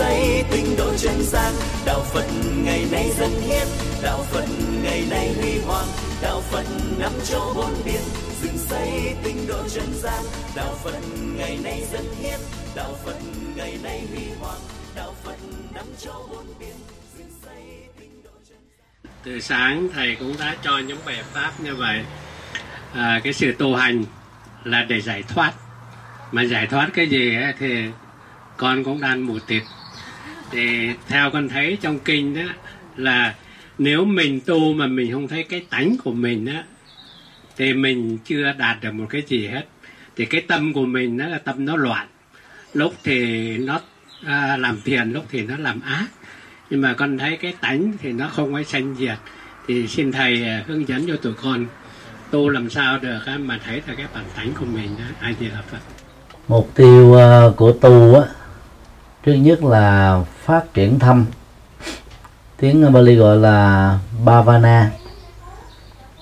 xây tinh độ chân gian đạo phật ngày nay dân hiến đạo phật ngày nay huy hoàng. Đạo phật năm châu bốn biển. Dựng xây tinh độ chân gian đạo phật ngày nay dân hiến đạo phật ngày nay huy hoàng. Đạo phật năm châu bốn biển. Dựng xây tinh độ chân gian từ sáng thầy cũng đã cho những bài pháp như vậy. À, cái sự tu hành là để giải thoát. Mà giải thoát cái gì ấy, thì con cũng đang mù tịt thì theo con thấy trong kinh đó là nếu mình tu mà mình không thấy cái tánh của mình á thì mình chưa đạt được một cái gì hết. Thì cái tâm của mình đó là tâm nó loạn. Lúc thì nó à, làm thiền lúc thì nó làm ác. Nhưng mà con thấy cái tánh thì nó không có sanh diệt. Thì xin thầy à, hướng dẫn cho tụi con tu làm sao được mà thấy được cái bản tánh của mình đó ai thì là phật. Mục tiêu à, của tu á trước nhất là phát triển thâm. Tiếng Bali gọi là bhavana.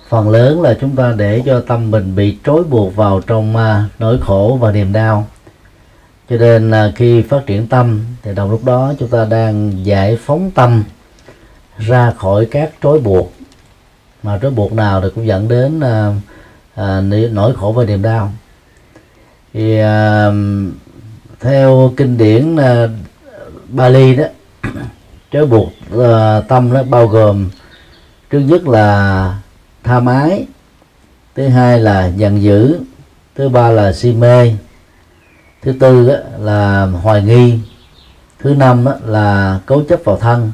Phần lớn là chúng ta để cho tâm mình bị trói buộc vào trong à, nỗi khổ và niềm đau. Cho nên ờ, khi phát triển tâm thì đồng lúc đó chúng ta đang giải phóng tâm ra khỏi các trói buộc. Mà trói buộc nào thì cũng dẫn đến à, à nỗi khổ và niềm đau. Thì theo kinh điển uh, Bali đó trói buộc uh, tâm nó bao gồm trước nhất là tham ái thứ hai là giận dữ thứ ba là si mê thứ tư là hoài nghi thứ năm là cấu chấp vào thân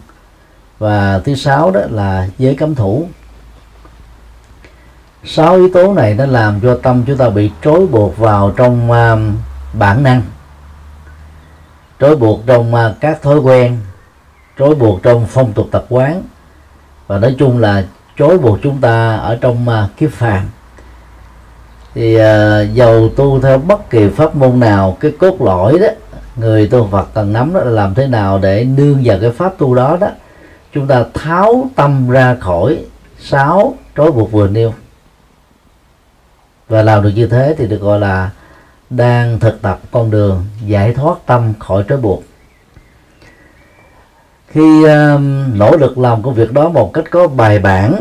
và thứ sáu đó là giới cấm thủ. Sáu yếu tố này nó làm cho tâm chúng ta bị trói buộc vào trong uh, bản năng trói buộc trong à, các thói quen trói buộc trong phong tục tập quán. Và nói chung là trói buộc chúng ta ở trong à, kiếp phàm. Thì à, uh, dầu tu theo bất kỳ pháp môn nào cái cốt lõi đó người tu Phật cần nắm đó là làm thế nào để nương vào cái pháp tu đó đó chúng ta tháo tâm ra khỏi sáu trói buộc vừa nêu. Và làm được như thế thì được gọi là đang thực tập con đường giải thoát tâm khỏi trói buộc. Khi uh, nỗ lực làm công việc đó một cách có bài bản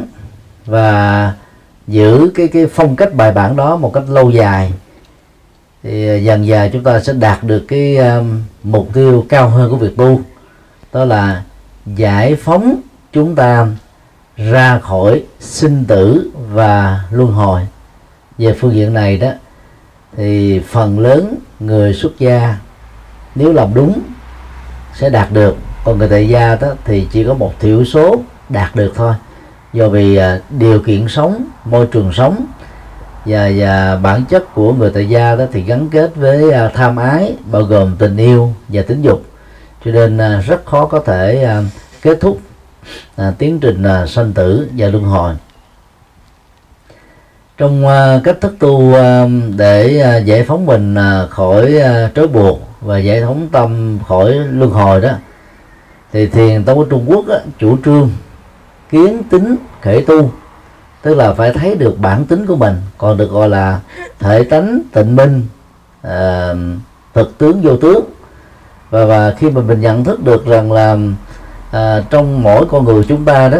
và giữ cái cái phong cách bài bản đó một cách lâu dài thì dần dần chúng ta sẽ đạt được cái um, mục tiêu cao hơn của việc tu đó là giải phóng chúng ta ra khỏi sinh tử và luân hồi. Về phương diện này đó thì phần lớn người xuất gia nếu làm đúng sẽ đạt được. Còn người tại gia đó thì chỉ có một thiểu số đạt được thôi. Do vì à, điều kiện sống, môi trường sống và và bản chất của người tại gia đó thì gắn kết với à, tham ái, bao gồm tình yêu và tính dục. Cho nên à, rất khó có thể kết thúc tiến trình sanh tử và luân hồi trong uh, cách thức tu uh, để uh, giải phóng mình uh, khỏi uh, trói buộc và giải phóng tâm khỏi luân hồi đó thì thiền tông của Trung Quốc á, chủ trương kiến tính thể tu tức là phải thấy được bản tính của mình còn được gọi là thể tánh tịnh minh uh, thực tướng vô tướng. Và và khi mà mình nhận thức được rằng là uh, trong mỗi con người chúng ta đó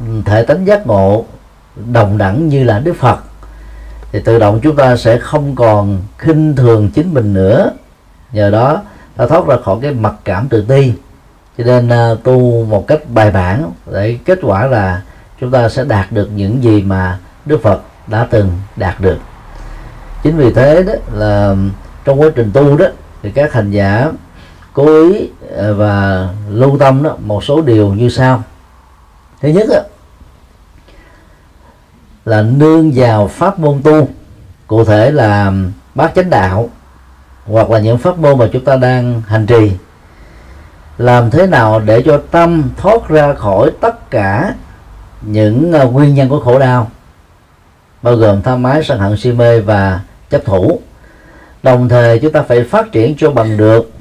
ừ, thể tánh giác ngộ đồng đẳng như là Đức Phật thì tự động chúng ta sẽ không còn khinh thường chính mình nữa. Nhờ đó ta thoát ra khỏi cái mặc cảm tự ti. Cho nên uh, tu một cách bài bản để kết quả là chúng ta sẽ đạt được những gì mà Đức Phật đã từng đạt được. Chính vì thế đó là trong quá trình tu đó thì các hành giả cố ý à, và lưu tâm đó một số điều như sau. Thứ nhất đó, là nương vào pháp môn tu cụ thể là bát chánh đạo hoặc là những pháp môn mà chúng ta đang hành trì. Làm thế nào để cho tâm thoát ra khỏi tất cả những à, nguyên nhân của khổ đau? Bao gồm tham ái sân hận si mê và chấp thủ. Đồng thời chúng ta phải phát triển cho bằng được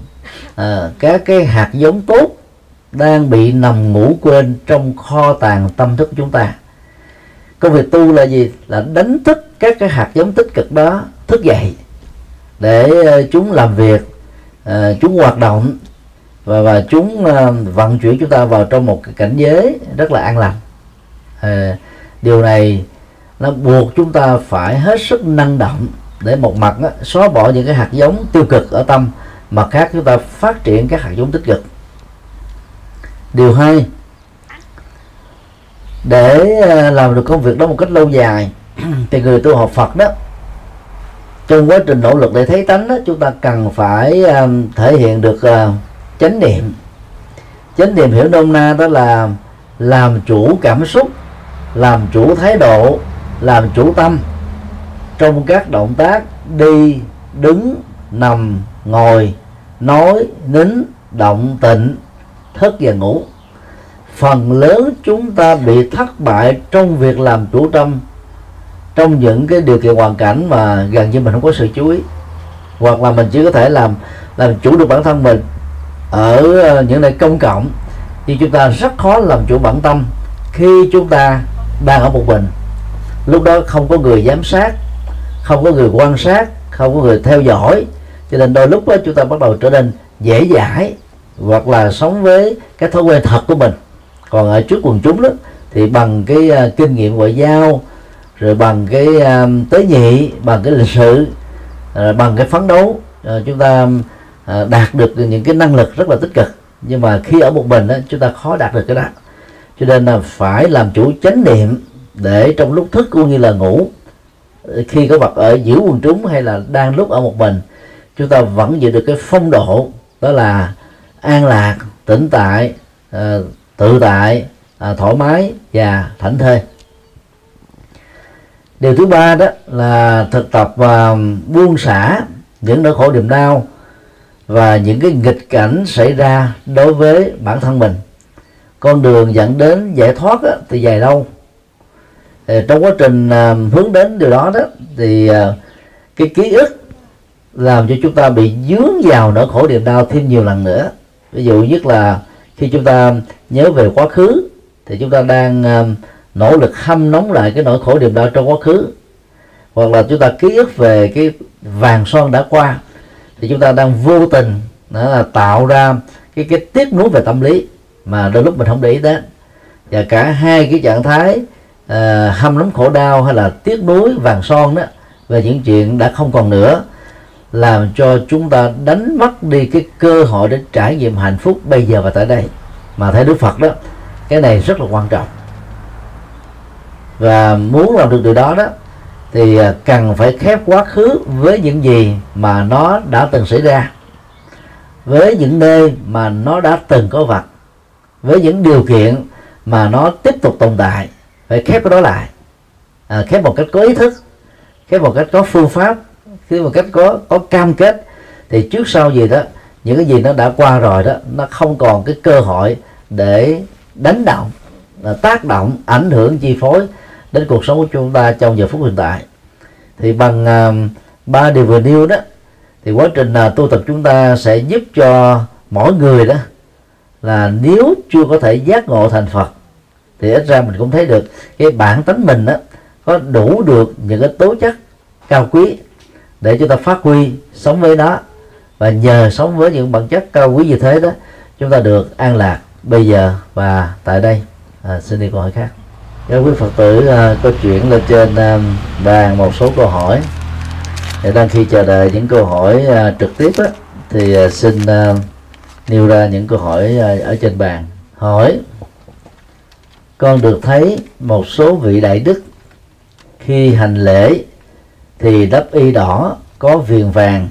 à, các cái hạt giống tốt đang bị nằm ngủ quên trong kho tàng tâm thức của chúng ta công việc tu là gì? Là đánh thức các cái hạt giống tích cực đó thức dậy để ờ, chúng làm việc ờ, chúng hoạt động và và chúng ờ, vận chuyển chúng ta vào trong một cái cảnh giới rất là an lành. À, điều này nó buộc chúng ta phải hết sức năng động để một mặt đó, xóa bỏ những cái hạt giống tiêu cực ở tâm mặt khác chúng ta phát triển các hạt giống tích cực. Điều hai để ờ, làm được công việc đó một cách lâu dài thì người tu học Phật đó trong quá trình nỗ lực để thấy tánh đó, chúng ta cần phải um, thể hiện được uh, chánh niệm. Chánh niệm hiểu nôm na đó là làm chủ cảm xúc làm chủ thái độ làm chủ tâm. Trong các động tác đi đứng nằm ngồi nói nín động tịnh thức và ngủ phần lớn chúng ta bị thất bại trong việc làm chủ tâm. Trong những cái điều kiện hoàn cảnh mà gần như mình không có sự chú ý. Hoặc là mình chỉ có thể làm làm chủ được bản thân mình ở ờ, những nơi công cộng. Nhưng chúng ta rất khó làm chủ bản tâm khi chúng ta đang ở một mình. Lúc đó không có người giám sát, không có người quan sát, không có người theo dõi. Cho nên đôi lúc đó chúng ta bắt đầu trở nên dễ dãi hoặc là sống với cái thói quen thật của mình còn ở trước quần chúng đó thì bằng cái uh, kinh nghiệm ngoại giao rồi bằng cái uh, tế nhị bằng cái lịch sử uh, bằng cái phấn đấu uh, chúng ta uh, đạt được những cái năng lực rất là tích cực. Nhưng mà khi ở một mình đó, chúng ta khó đạt được cái đó. Cho nên là phải làm chủ chánh niệm để trong lúc thức cũng như là ngủ khi có mặt ở giữa quần chúng hay là đang lúc ở một mình chúng ta vẫn giữ được cái phong độ đó là an lạc tĩnh tại uh, tự tại à, thoải mái và thảnh thơi. Điều thứ ba đó là thực tập và buông xả những nỗi khổ niềm đau và những cái nghịch cảnh xảy ra đối với bản thân mình. Con đường dẫn đến giải thoát đó, thì dài lâu. Thì trong quá trình à, hướng đến điều đó đó thì à, cái ký ức làm cho chúng ta bị dướng vào nỗi khổ niềm đau thêm nhiều lần nữa. Ví dụ nhất là khi chúng ta nhớ về quá khứ thì chúng ta đang uh, nỗ lực hâm nóng lại cái nỗi khổ niềm đau trong quá khứ. Hoặc là chúng ta ký ức về cái vàng son đã qua thì chúng ta đang vô tình đó là tạo ra cái cái tiếc nuối về tâm lý mà đôi lúc mình không để ý đến. Và cả hai cái trạng thái uh, hâm nóng khổ đau hay là tiếc nuối vàng son đó về những chuyện đã không còn nữa làm cho chúng ta đánh mất đi cái cơ hội để trải nghiệm hạnh phúc bây giờ và tại đây. Mà thấy Đức Phật đó cái này rất là quan trọng. Và muốn làm được điều đó đó thì à, cần phải khép quá khứ với những gì mà nó đã từng xảy ra với những nơi mà nó đã từng có vật với những điều kiện mà nó tiếp tục tồn tại. Phải khép cái đó lại. À, khép một cách có ý thức khép một cách có phương pháp khi mà cách có có cam kết thì trước sau gì đó những cái gì nó đã qua rồi đó nó không còn cái cơ hội để đánh động tác động ảnh hưởng chi phối đến cuộc sống của chúng ta trong giờ phút hiện tại. Thì bằng uh, ba điều vừa nêu đó thì quá trình uh, tu tập chúng ta sẽ giúp cho mỗi người đó là nếu chưa có thể giác ngộ thành Phật thì ít ra mình cũng thấy được cái bản tính mình đó có đủ được những cái tố chất cao quý để chúng ta phát huy sống với nó và nhờ sống với những bản chất cao quý như thế đó chúng ta được an lạc bây giờ và tại đây. À, xin đi câu hỏi khác. Các quý phật tử uh, có chuyển lên trên uh, bàn một số câu hỏi. Để đang khi chờ đợi những câu hỏi uh, trực tiếp á, thì uh, xin uh, nêu ra những câu hỏi uh, ở trên bàn. Hỏi con được thấy một số vị đại đức khi hành lễ thì đắp y đỏ có viền vàng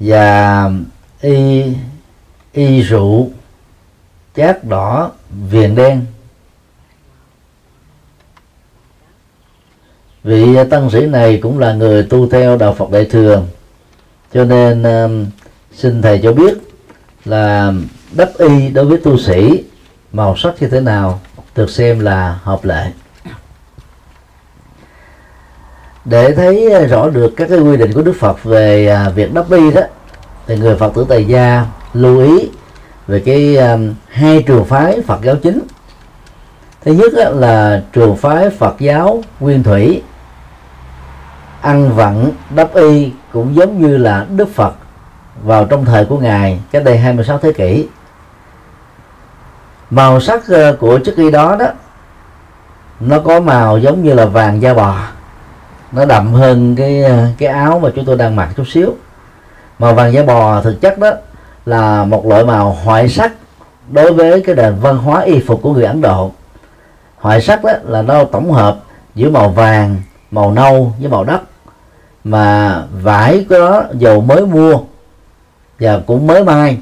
và y y rượu chát đỏ viền đen. Vị tăng sĩ này cũng là người tu theo đạo Phật Đại thừa. Cho nên uh, xin thầy cho biết là đắp y đối với tu sĩ màu sắc như thế nào được xem là hợp lệ. Để thấy ờ, rõ được các cái quy định của Đức Phật về à, việc đắp y đó thì người Phật tử tại gia lưu ý về cái um, hai trường phái Phật giáo chính. Thứ nhất là trường phái Phật giáo Nguyên Thủy. Ăn vận đắp y cũng giống như là Đức Phật vào trong thời của ngài cách đây 26 thế kỷ. Màu sắc ờ, của chiếc y đó đó nó có màu giống như là vàng da bò nó đậm hơn cái cái áo mà chúng tôi đang mặc chút xíu. Màu vàng da bò thực chất đó là một loại màu hoại sắc đối với cái nền văn hóa y phục của người Ấn Độ. Hoại sắc đó là nó tổng hợp giữa màu vàng màu nâu với màu đất mà vải của nó dầu mới mua và cũng mới may.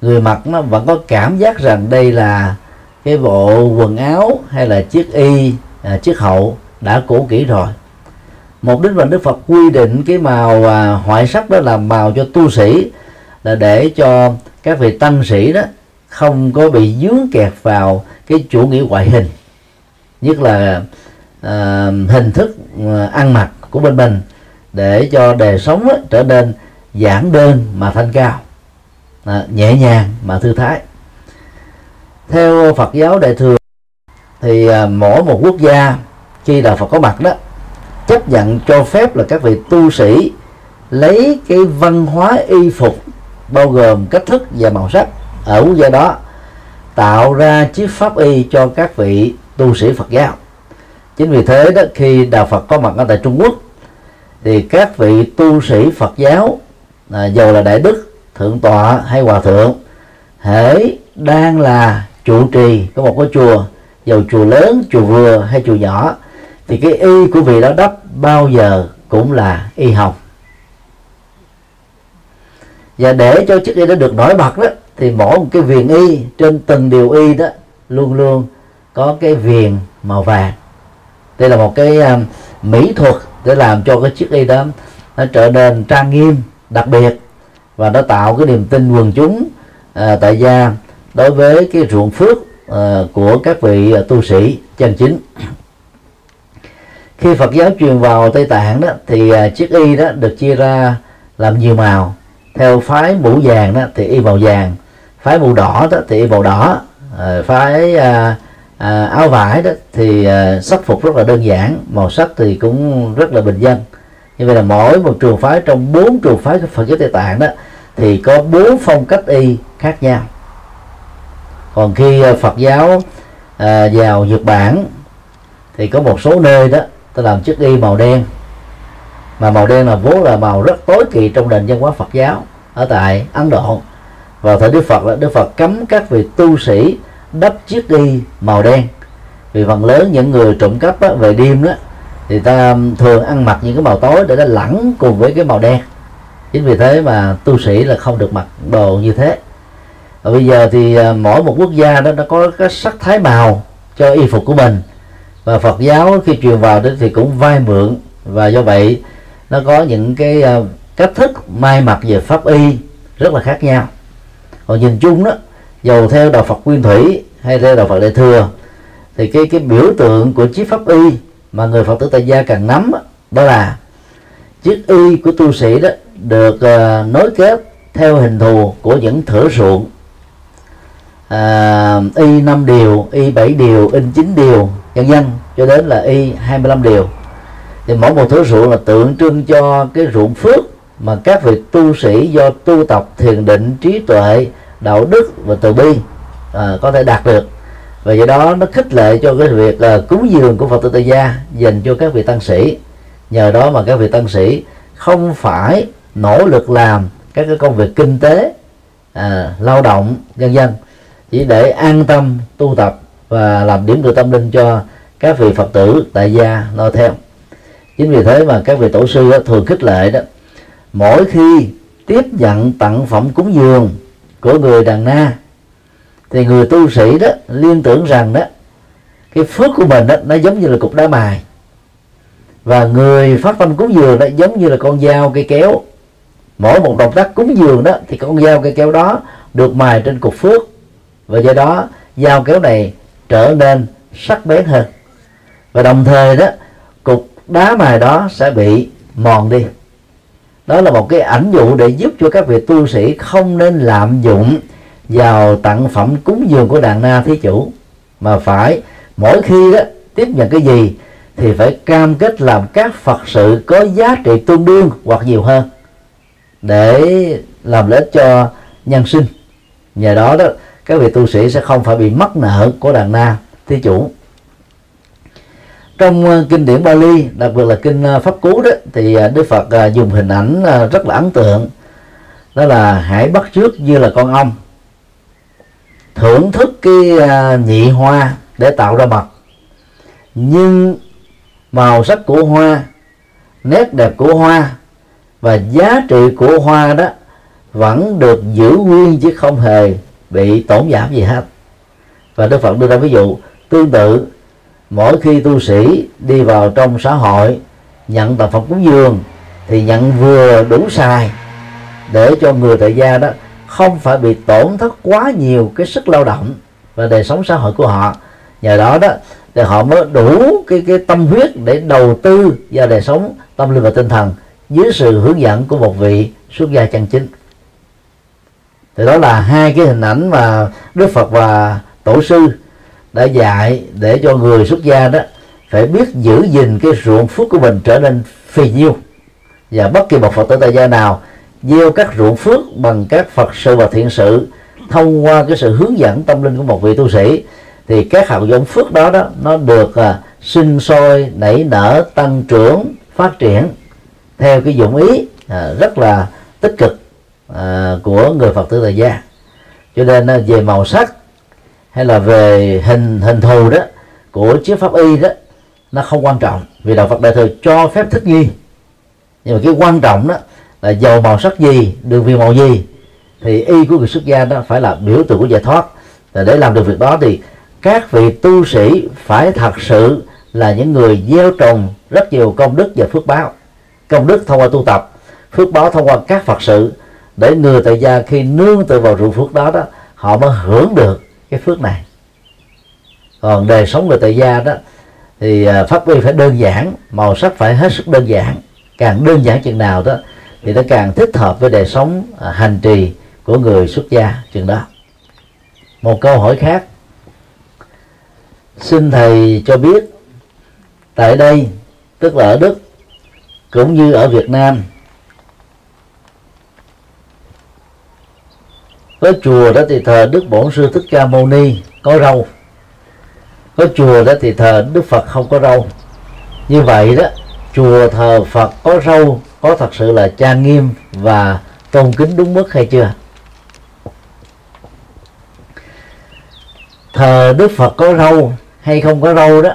Người mặc nó vẫn có cảm giác rằng đây là cái bộ quần áo hay là chiếc y à, chiếc hậu đã cũ kỹ rồi mục đích mà đức phật quy định cái màu à, hoại sắc đó là màu cho tu sĩ là để cho các vị tăng sĩ đó không có bị dướng kẹt vào cái chủ nghĩa ngoại hình. Nhất là à, hình thức à, ăn mặc của bên mình để cho đời sống đó, trở nên giản đơn mà thanh cao à, nhẹ nhàng mà thư thái. Theo Phật giáo đại thừa thì à, mỗi một quốc gia khi đạo Phật có mặt đó chấp nhận cho phép là các vị tu sĩ lấy cái văn hóa y phục bao gồm cách thức và màu sắc ở quốc gia đó tạo ra chiếc pháp y cho các vị tu sĩ Phật giáo. Chính vì thế đó khi đạo Phật có mặt ở tại Trung Quốc thì các vị tu sĩ Phật giáo à, dầu là đại đức thượng tọa hay hòa thượng hễ đang là trụ trì có một cái chùa dầu chùa lớn chùa vừa hay chùa nhỏ thì cái y của vị đó đắp bao giờ cũng là y hồng và để cho chiếc y đó được nổi bật đó thì mỗi một cái viền y trên từng điều y đó luôn luôn có cái viền màu vàng. Đây là một cái um, mỹ thuật để làm cho cái chiếc y đó nó trở nên trang nghiêm đặc biệt và nó tạo cái niềm tin quần chúng uh, tại gia đối với cái ruộng phước uh, của các vị tu sĩ chân chính khi Phật giáo truyền vào Tây Tạng đó thì à, chiếc y đó được chia ra làm nhiều màu. Theo phái mũ vàng đó thì y màu vàng phái mũ đỏ đó thì y màu đỏ. Ờ, phái à, à, áo vải đó thì à, sắc phục rất là đơn giản màu sắc thì cũng rất là bình dân. Như vậy là mỗi một trường phái trong bốn trường phái của Phật giáo Tây Tạng đó thì có bốn phong cách y khác nhau. Còn khi à, Phật giáo à, vào Nhật Bản thì có một số nơi đó ta làm chiếc y màu đen. Mà màu đen là vốn là màu rất tối kỵ trong nền văn hóa Phật giáo ở tại Ấn Độ. Vào thời Đức Phật là Đức Phật cấm các vị tu sĩ đắp chiếc y màu đen. Vì phần lớn những người trộm cắp á, về đêm đó thì ta um, thường ăn mặc những cái màu tối để nó lẫn cùng với cái màu đen. Chính vì thế mà tu sĩ là không được mặc đồ như thế. Và bây giờ thì à, mỗi một quốc gia đó nó có cái sắc thái màu cho y phục của mình và Phật giáo khi truyền vào đó thì cũng vay mượn. Và do vậy nó có những cái ờ, cách thức may mặc về pháp y rất là khác nhau. Còn nhìn chung đó dầu theo đạo Phật nguyên thủy hay theo đạo Phật đại thừa thì cái cái biểu tượng của chiếc pháp y mà người Phật tử tại gia càng nắm đó là chiếc y của tu sĩ đó được uh, nối kết theo hình thù của những thửa ruộng à, y 5 điều y 7 điều in 9 điều nhân dân cho đến là y 25 điều. Thì mỗi một thứ ruộng là tượng trưng cho cái ruộng phước mà các vị tu sĩ do tu tập thiền định trí tuệ đạo đức và từ bi à, có thể đạt được. Và do đó nó khích lệ cho cái việc là cúng dường của Phật tử tại gia dành cho các vị tăng sĩ. Nhờ đó mà các vị tăng sĩ không phải nỗ lực làm các cái công việc kinh tế à, lao động nhân dân chỉ để an tâm tu tập và làm điểm tựa tâm linh cho các vị phật tử tại gia noi theo. Chính vì thế mà các vị tổ sư đó, thường khích lệ đó mỗi khi tiếp nhận tặng phẩm cúng dường của người đàn na thì người tu sĩ đó liên tưởng rằng đó cái phước của mình đó nó giống như là cục đá mài. Và người phát tâm cúng dường đó giống như là con dao cây kéo. Mỗi một động tác cúng dường đó thì con dao cây kéo đó được mài trên cục phước và do đó dao kéo này trở nên sắc bén hơn. Và đồng thời đó, cục đá mài đó sẽ bị mòn đi. Đó là một cái ảnh dụ để giúp cho các vị tu sĩ không nên lạm dụng vào tặng phẩm cúng dường của đàn na thí chủ. Mà phải, mỗi khi đó, tiếp nhận cái gì thì phải cam kết làm các phật sự có giá trị tương đương hoặc nhiều hơn để làm lợi ích cho nhân sinh. Nhờ đó đó các vị tu sĩ sẽ không phải bị mất nợ của đàn na, thí chủ. Trong ờ, kinh điển Bali, đặc biệt là kinh ờ, pháp cú đó, thì ờ, Đức Phật dùng hình ảnh rất là ấn tượng. Đó là hãy bắt trước như là con ong. Thưởng thức cái nhị hoa để tạo ra mật. Nhưng màu sắc của hoa, nét đẹp của hoa và giá trị của hoa đó vẫn được giữ nguyên chứ không hề bị tổn giảm gì hết. Và Đức Phật đưa ra ví dụ, tương tự, mỗi khi tu sĩ đi vào trong xã hội, nhận tập phẩm cúng dường, thì nhận vừa đủ xài để cho người tại gia đó không phải bị tổn thất quá nhiều cái sức lao động và đời sống xã hội của họ. Nhờ đó đó thì họ mới đủ cái cái tâm huyết để đầu tư vào đời sống tâm linh và tinh thần dưới sự hướng dẫn của một vị xuất gia chân chính thì đó là hai cái hình ảnh mà Đức Phật và Tổ sư đã dạy để cho người xuất gia đó phải biết giữ gìn cái ruộng phước của mình trở nên phì nhiêu. Và bất kỳ một Phật tử tại gia nào gieo các ruộng phước bằng các Phật sự và thiện sự thông qua cái sự hướng dẫn tâm linh của một vị tu sĩ thì các hạt giống phước đó đó nó được à, sinh sôi nảy nở tăng trưởng phát triển theo cái dụng ý à, rất là tích cực à, của người phật tử tại gia. Cho nên à, về màu sắc hay là về hình hình thù đó của chiếc pháp y đó nó không quan trọng vì đạo Phật đại thừa cho phép thích nghi. Nhưng mà cái quan trọng đó là dầu màu sắc gì đường viền màu gì thì y của người xuất gia đó phải là biểu tượng của giải thoát. Và để làm được việc đó thì các vị tu sĩ phải thật sự là những người gieo trồng rất nhiều công đức và phước báo. Công đức thông qua tu tập phước báo thông qua các phật sự để người tại gia khi nương tựa vào rượu phước đó đó, họ mới hưởng được cái phước này. Còn đời sống người tại gia đó, thì phát pháp quy phải đơn giản, màu sắc phải hết sức đơn giản. Càng đơn giản chừng nào đó, thì nó càng thích hợp với đời sống à, hành trì của người xuất gia chừng đó. Một câu hỏi khác. Xin thầy cho biết, tại đây, tức là ở đức, cũng như ở việt nam có chùa đó thì thờ đức bổn sư thích ca mâu ni, có râu có chùa đó thì thờ đức phật không có râu như vậy đó, chùa thờ phật có râu có thật sự là trang nghiêm và tôn kính đúng mức hay chưa? Thờ đức phật có râu hay không có râu đó,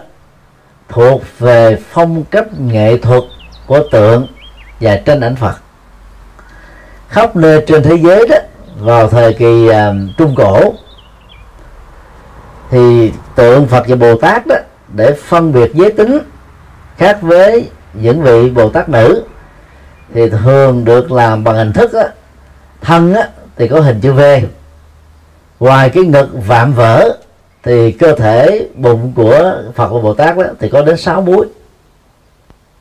thuộc về phong cách nghệ thuật của tượng và tranh ảnh phật. Khắp nơi trên thế giới đó vào thời kỳ uh, trung cổ thì tượng phật và bồ tát đó để phân biệt giới tính khác với những vị bồ tát nữ thì thường được làm bằng hình thức á, thân á, thì có hình chữ V. Ngoài cái ngực vạm vỡ thì cơ thể bụng của Phật và Bồ Tát đó, thì có đến 6 múi.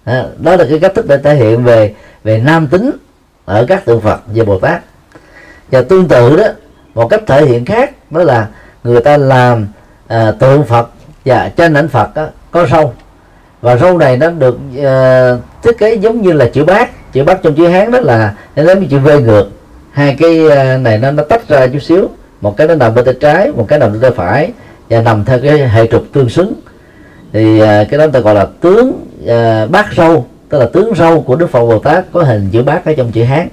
À, đó là cái cách thức để thể hiện về về nam tính ở các tượng Phật và Bồ Tát và tương tự đó một cách thể hiện khác đó là người ta làm à, tượng Phật và tranh ảnh Phật đó, có râu. Và râu này nó được uh, thiết kế giống như là chữ bát. Chữ bát trong chữ hán đó là nó giống như chữ v ngược. Hai cái uh, này nó nó tách ra chút xíu. Một cái nó nằm bên tay trái một cái nằm bên tay phải và nằm theo cái hệ trục tương xứng. Thì uh, cái đó ta gọi là tướng uh, bát râu tức là tướng râu của đức phật bồ tát có hình chữ bát ở trong chữ hán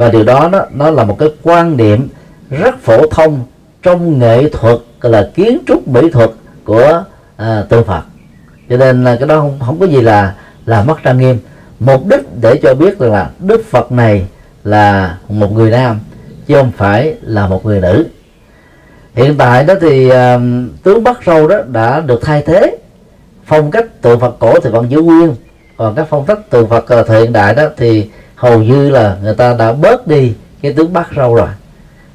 và điều đó nó, nó là một cái quan niệm rất phổ thông trong nghệ thuật gọi là kiến trúc mỹ thuật của à, tượng Phật cho nên là cái đó không không có gì là là mất trang nghiêm. Mục đích để cho biết rằng là Đức Phật này là một người nam chứ không phải là một người nữ. Hiện tại đó thì à, tướng Bắc Râu đó đã được thay thế phong cách tượng Phật cổ thì vẫn giữ nguyên. Còn các phong cách tượng Phật à, thời hiện đại đó thì hầu như là người ta đã bớt đi cái tướng bắt Râu rồi.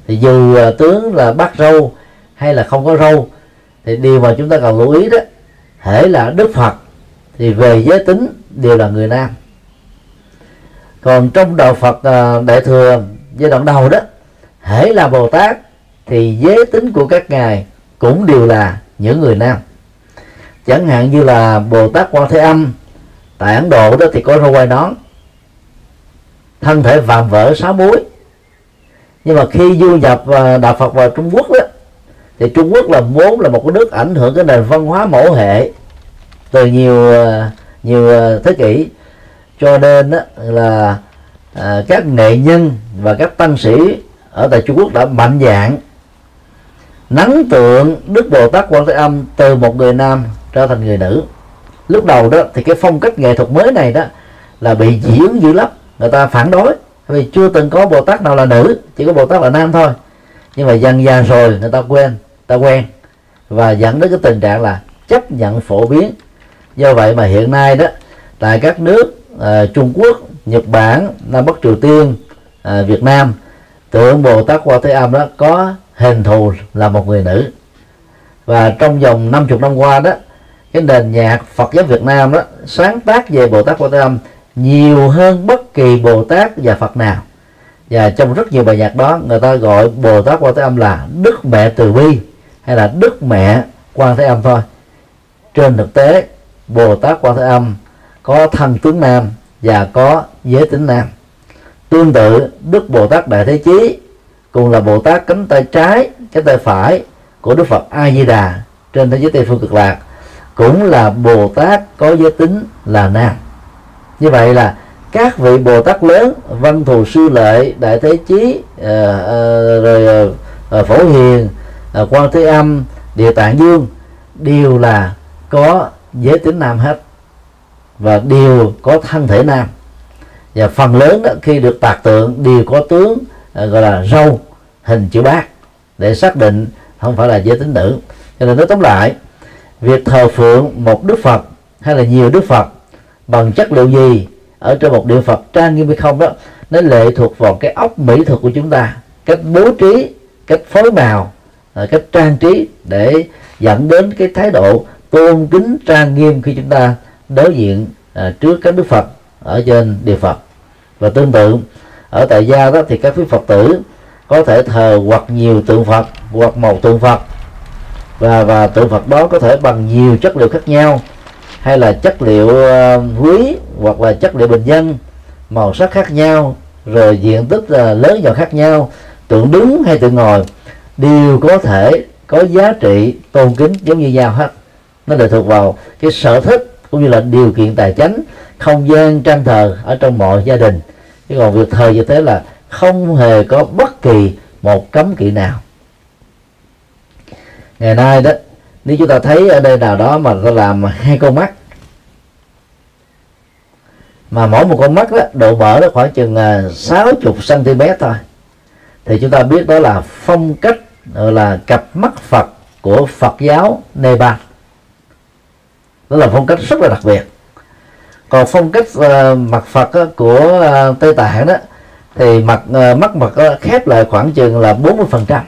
Thì dù à, tướng là bắt Râu hay là không có râu, thì điều mà chúng ta cần lưu ý đó, thể là Đức Phật, thì về giới tính đều là người nam. Còn trong đạo Phật à, đại thừa giai đoạn đầu đó hễ là Bồ Tát, thì giới tính của các ngài cũng đều là những người nam. Chẳng hạn như là bồ tát quan thế âm, tại ấn độ đó thì có râu quai nón thân thể vạm vỡ sáu muối nhưng mà khi du nhập à, đạo Phật vào Trung Quốc đó thì Trung Quốc là vốn là một cái nước ảnh hưởng cái nền văn hóa mẫu hệ từ nhiều à, nhiều à, thế kỷ. Cho nên đó là à, các nghệ nhân và các tăng sĩ ở tại Trung Quốc đã mạnh dạng nắng tượng Đức Bồ Tát Quan Thế Âm từ một người nam trở thành người nữ. Lúc đầu đó thì cái phong cách nghệ thuật mới này đó là bị diễn dữ lắm người ta phản đối. Vì chưa từng có Bồ Tát nào là nữ chỉ có Bồ Tát là nam thôi. Nhưng mà dần dần rồi người ta quên ta quen. Và dẫn đến cái tình trạng là chấp nhận phổ biến. Do vậy mà hiện nay đó tại các nước uh, Trung Quốc Nhật Bản Nam Bắc Triều Tiên uh, Việt Nam tượng Bồ Tát Quan Thế Âm đó có hình thù là một người nữ. Và trong vòng 50 năm qua đó cái nền nhạc Phật giáo Việt Nam đó sáng tác về Bồ Tát Quan Thế Âm nhiều hơn bất kỳ Bồ Tát và Phật nào. Và trong rất nhiều bài nhạc đó, người ta gọi Bồ Tát Quan Thế Âm là Đức Mẹ Từ Bi, hay là Đức Mẹ Quan Thế Âm thôi. Trên thực tế Bồ Tát Quan Thế Âm có thân tướng nam và có giới tính nam. Tương tự, Đức Bồ Tát Đại Thế Chí cùng là Bồ Tát cánh tay trái, cánh tay phải của Đức Phật A Di Đà trên thế giới Tây phương cực lạc, cũng là Bồ Tát có giới tính là nam như vậy là các vị Bồ Tát lớn Văn Thù Sư Lệ Đại Thế Chí uh, uh, rồi uh, Phổ Hiền uh, Quan Thế Âm Địa Tạng Dương đều là có giới tính nam hết và đều có thân thể nam. Và phần lớn đó khi được tạc tượng đều có tướng uh, gọi là râu hình chữ bát để xác định không phải là giới tính nữ. Cho nên nói tóm lại việc thờ phượng một đức phật hay là nhiều đức phật bằng chất liệu gì ở trên một địa phật? Trang nghiêm hay không đó nó lệ thuộc vào cái ốc mỹ thuật của chúng ta cách bố trí cách phối màu à, cách trang trí để dẫn đến cái thái độ tôn kính trang nghiêm khi chúng ta đối diện à, trước các đức phật ở trên địa phật. Và tương tự ở tại gia đó thì các quý phật tử có thể thờ hoặc nhiều tượng phật hoặc một tượng phật. Và và tượng phật đó có thể bằng nhiều chất liệu khác nhau hay là chất liệu ờ, quý hoặc là chất liệu bình dân, màu sắc khác nhau, rồi diện tích là lớn nhỏ khác nhau, tượng đứng hay tượng ngồi, đều có thể có giá trị tôn kính giống như nhau hết. Nó lệ thuộc vào cái sở thích cũng như là điều kiện tài chính không gian trang thờ ở trong mọi gia đình. Chứ còn việc thờ như thế là không hề có bất kỳ một cấm kỵ nào. Ngày nay đó nếu chúng ta thấy ở đây nào đó mà ta làm hai con mắt mà mỗi một con mắt đó độ mở nó khoảng chừng à, 60 cm thôi thì chúng ta biết đó là phong cách gọi là cặp mắt Phật của Phật giáo Nepal. Đó là phong cách rất là đặc biệt. Còn phong cách uh, mặt Phật uh, của uh, Tây Tạng đó thì mặt uh, mắt mặt uh, khép lại khoảng chừng là 40 phần trăm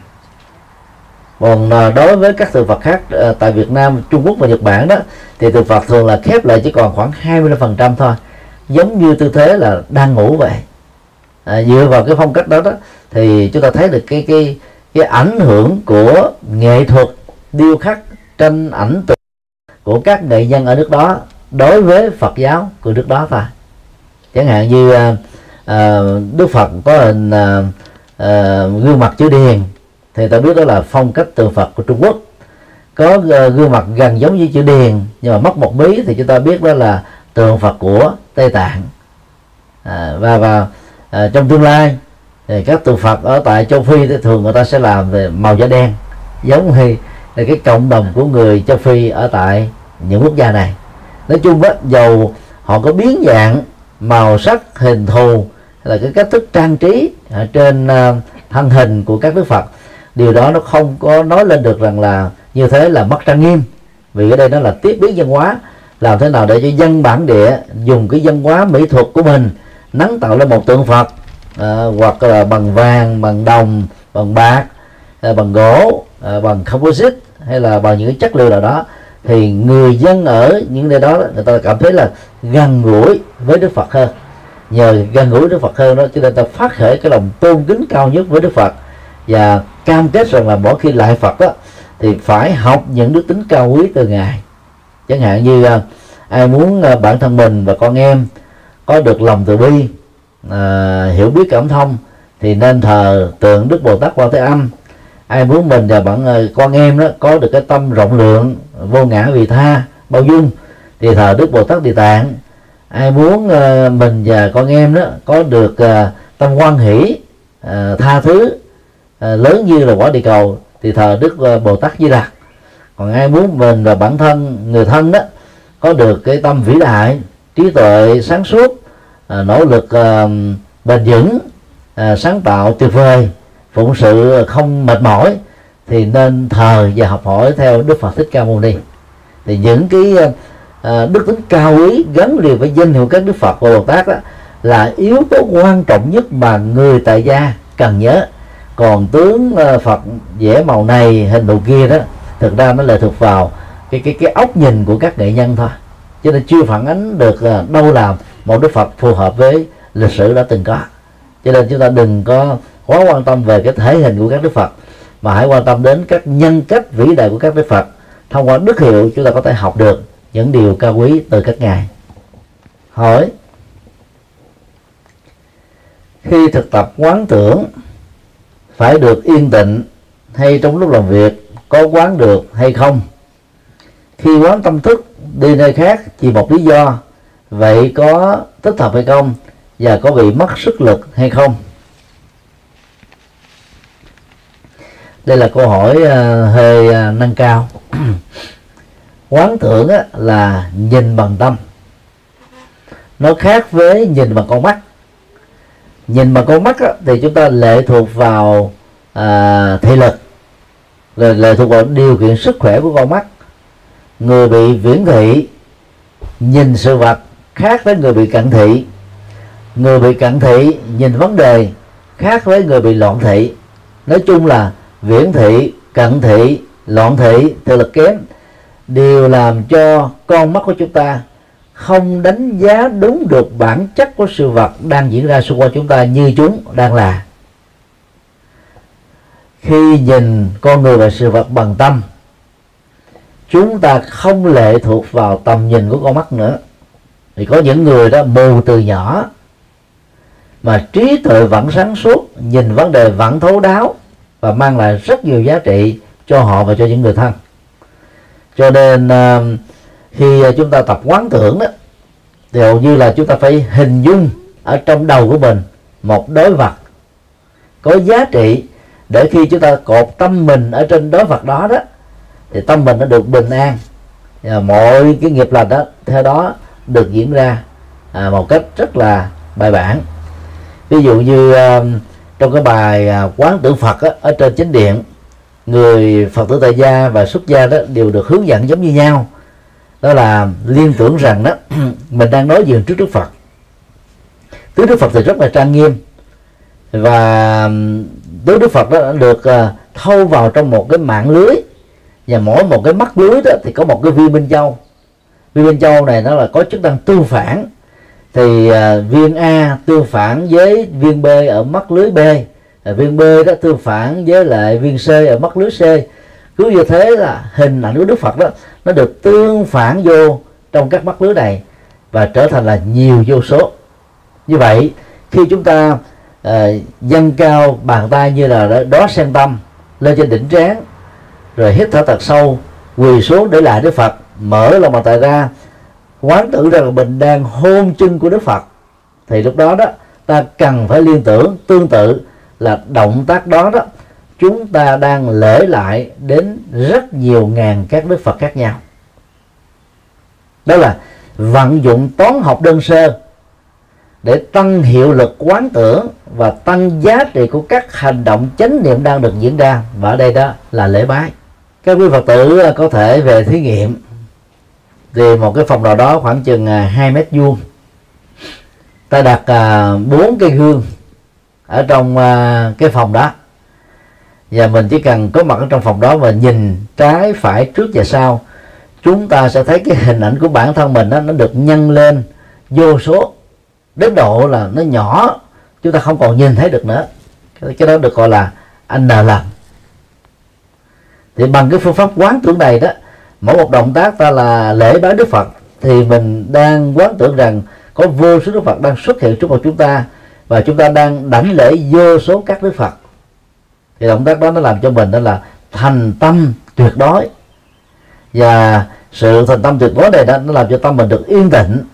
còn à, đối với các tượng Phật khác à, tại Việt Nam Trung Quốc và Nhật Bản đó thì tượng Phật thường là khép lại chỉ còn khoảng 25% thôi. Giống như tư thế là đang ngủ vậy. À, dựa vào cái phong cách đó đó thì chúng ta thấy được cái cái cái ảnh hưởng của nghệ thuật điêu khắc tranh ảnh tượng của các nghệ nhân ở nước đó đối với Phật giáo của nước đó thôi. Chẳng hạn như à, à Đức Phật có hình à, à, gương mặt chữ điền thì ta biết đó là phong cách tượng Phật của Trung Quốc. Có ờ, gương mặt gần giống như chữ điền nhưng mà mất một mí thì chúng ta biết đó là tượng Phật của Tây Tạng. À, và và à, trong tương lai thì các tượng Phật ở tại châu Phi thì thường người ta sẽ làm về màu da đen giống như là cái cộng đồng của người châu Phi ở tại những quốc gia này. Nói chung á dầu họ có biến dạng màu sắc hình thù là cái cách thức trang trí ở trên uh, thân hình của các đức Phật điều đó nó không có nói lên được rằng là như thế là mất trang nghiêm. Vì ở đây nó là tiếp biến văn hóa. Làm thế nào để cho dân bản địa dùng cái văn hóa mỹ thuật của mình nắng tạo lên một tượng Phật à, hoặc là bằng vàng bằng đồng bằng bạc à, bằng gỗ à, bằng composite hay là bằng những cái chất liệu nào đó thì người dân ở những nơi đó người ta cảm thấy là gần gũi với Đức Phật hơn. Nhờ gần gũi Đức Phật hơn đó cho nên ta phát khởi cái lòng tôn kính cao nhất với Đức Phật và cam kết rằng là mỗi khi lại Phật đó thì phải học những đức tính cao quý từ ngài. Chẳng hạn như à, ai muốn à, bản thân mình và con em có được lòng từ bi à, hiểu biết cảm thông thì nên thờ tượng đức bồ tát quan thế âm. Ai muốn mình và bạn à, con em đó có được cái tâm rộng lượng vô ngã vị tha bao dung thì thờ đức bồ tát địa tạng. Ai muốn uh, mình và con em đó có được uh, tâm quan hỷ uh, tha thứ Ờ, lớn như là quả địa cầu, thì thờ đức ờ, bồ tát di lặc còn ai muốn mình và bản thân, người thân đó, có được cái tâm vĩ đại, trí tuệ sáng suốt ờ, nỗ lực bền vững sáng tạo tuyệt vời, phụng sự không mệt mỏi, thì nên thờ và học hỏi theo đức phật thích ca mâu ni. Thì những cái đức tính cao quý gắn liền với danh hiệu các đức phật và bồ tát đó là yếu tố quan trọng nhất mà người tại gia cần nhớ còn tướng ờ, phật vẽ màu này, hình đồ kia đó, thực ra nó lệ thuộc vào cái cái cái óc nhìn của các nghệ nhân thôi. Cho nên chưa phản ánh được ờ, đâu là một đức phật phù hợp với lịch sử đã từng có. Cho nên chúng ta đừng có quá quan tâm về cái thể hình của các đức phật, mà hãy quan tâm đến các nhân cách, vĩ đại của các đức phật thông qua đức hiệu chúng ta có thể học được những điều cao quý từ các ngài. Hỏi. Khi thực tập quán tưởng phải được yên tịnh hay trong lúc làm việc có quán được hay không. Khi quán tâm thức đi nơi khác chỉ một lý do, vậy có thích hợp hay không và có bị mất sức lực hay không? Đây là câu hỏi ờ, hơi ờ, nâng cao. Quán tưởng là nhìn bằng tâm. Nó khác với nhìn bằng con mắt nhìn bằng con mắt á, thì chúng ta lệ thuộc vào à, thị lực. Rồi lệ thuộc vào điều kiện sức khỏe của con mắt. Người bị viễn thị nhìn sự vật khác với người bị cận thị. Người bị cận thị nhìn vấn đề khác với người bị loạn thị. Nói chung là viễn thị cận thị loạn thị thị lực kém đều làm cho con mắt của chúng ta không đánh giá đúng được bản chất của sự vật đang diễn ra xung quanh chúng ta như chúng đang là. Khi nhìn con người và sự vật bằng tâm chúng ta không lệ thuộc vào tầm nhìn của con mắt nữa. Thì có những người đó mù từ nhỏ mà trí tuệ vẫn sáng suốt nhìn vấn đề vẫn thấu đáo và mang lại rất nhiều giá trị cho họ và cho những người thân. Cho nên uh, khi à, chúng ta tập quán tưởng đó thì hầu như là chúng ta phải hình dung ở trong đầu của mình một đối vật có giá trị để khi chúng ta cột tâm mình ở trên đối vật đó đó thì tâm mình nó được bình an. Và mọi cái nghiệp lành đó theo đó được diễn ra à, một cách rất là bài bản. Ví dụ như à, trong cái bài à, quán tử phật á, ở trên chính điện người phật tử tại gia và xuất gia đó đều được hướng dẫn giống như nhau đó là liên tưởng rằng đó mình đang nói diện trước đức phật. Tứ đức phật thì rất là trang nghiêm. Và tứ đức phật đó đã được ờ, thâu vào trong một cái mạng lưới. Và mỗi một cái mắt lưới đó thì có một cái viên minh châu viên minh châu này nó là có chức năng tương phản. Thì uh, viên a tương phản với viên b ở mắt lưới b. Ờ, viên B đó tương phản với lại viên C ở mắt lưới C cứ như thế là hình ảnh của Đức Phật đó nó được tương phản vô trong các mắt lưới này và trở thành là nhiều vô số. Như vậy khi chúng ta uh, dâng cao bàn tay như là đó sen tâm lên trên đỉnh trán rồi hít thở thật sâu quỳ xuống để lại Đức Phật mở lòng bàn tay ra quán tưởng rằng mình đang hôn chân của Đức Phật thì lúc đó đó ta cần phải liên tưởng tương tự là động tác đó đó chúng ta đang lễ lại đến rất nhiều ngàn các đức phật khác nhau. Đó là vận dụng toán học đơn sơ để tăng hiệu lực quán tưởng và tăng giá trị của các hành động chánh niệm đang được diễn ra. Và ở đây đó là lễ bái. Các quý phật tử à, có thể về thí nghiệm thì một cái phòng nào đó khoảng chừng à, 2 mét vuông. Ta đặt à, bốn cây gương ở trong cái phòng đó và mình chỉ cần có mặt ở trong phòng đó và nhìn trái phải trước và sau chúng ta sẽ thấy cái hình ảnh của bản thân mình đó, nó được nhân lên vô số đến độ là nó nhỏ chúng ta không còn nhìn thấy được nữa. Cái đó được gọi là anh nờ làm. Thì bằng cái phương pháp quán tưởng này đó mỗi một động tác ta là lễ bái đức phật thì mình đang quán tưởng rằng có vô số đức phật đang xuất hiện trước mặt chúng ta và chúng ta đang đảnh lễ vô số các đức phật thì động tác đó nó làm cho mình đó là thành tâm tuyệt đối. Và sự thành tâm tuyệt đối này đó nó làm cho tâm mình được yên tĩnh.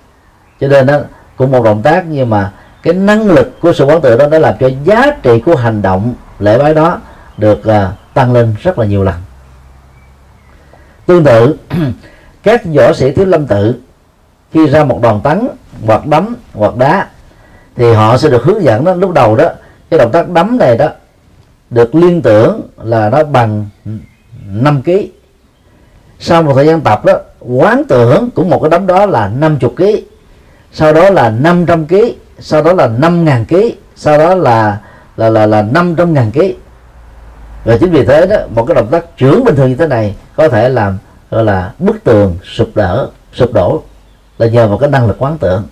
Cho nên đó cũng một động tác nhưng mà cái năng lực của sự quán tự đó nó làm cho giá trị của hành động lễ bái đó được uh, tăng lên rất là nhiều lần. Tương tự các võ sĩ thiếu lâm tự khi ra một đòn tấn hoặc đấm hoặc đá thì họ sẽ được hướng dẫn đó lúc đầu đó cái động tác đấm này đó được liên tưởng là nó bằng 5 kg sau một thời gian tập đó, quán tưởng cũng một cái đống đó là 50 kg sau đó là 500 kg sau đó là 5.000 kg sau đó là là là là 500.000 kg và chính vì thế đó, một cái động tác trưởng bình thường như thế này có thể làm, gọi là, bức tường sụp đỡ, sụp đổ là nhờ vào cái năng lực quán tưởng.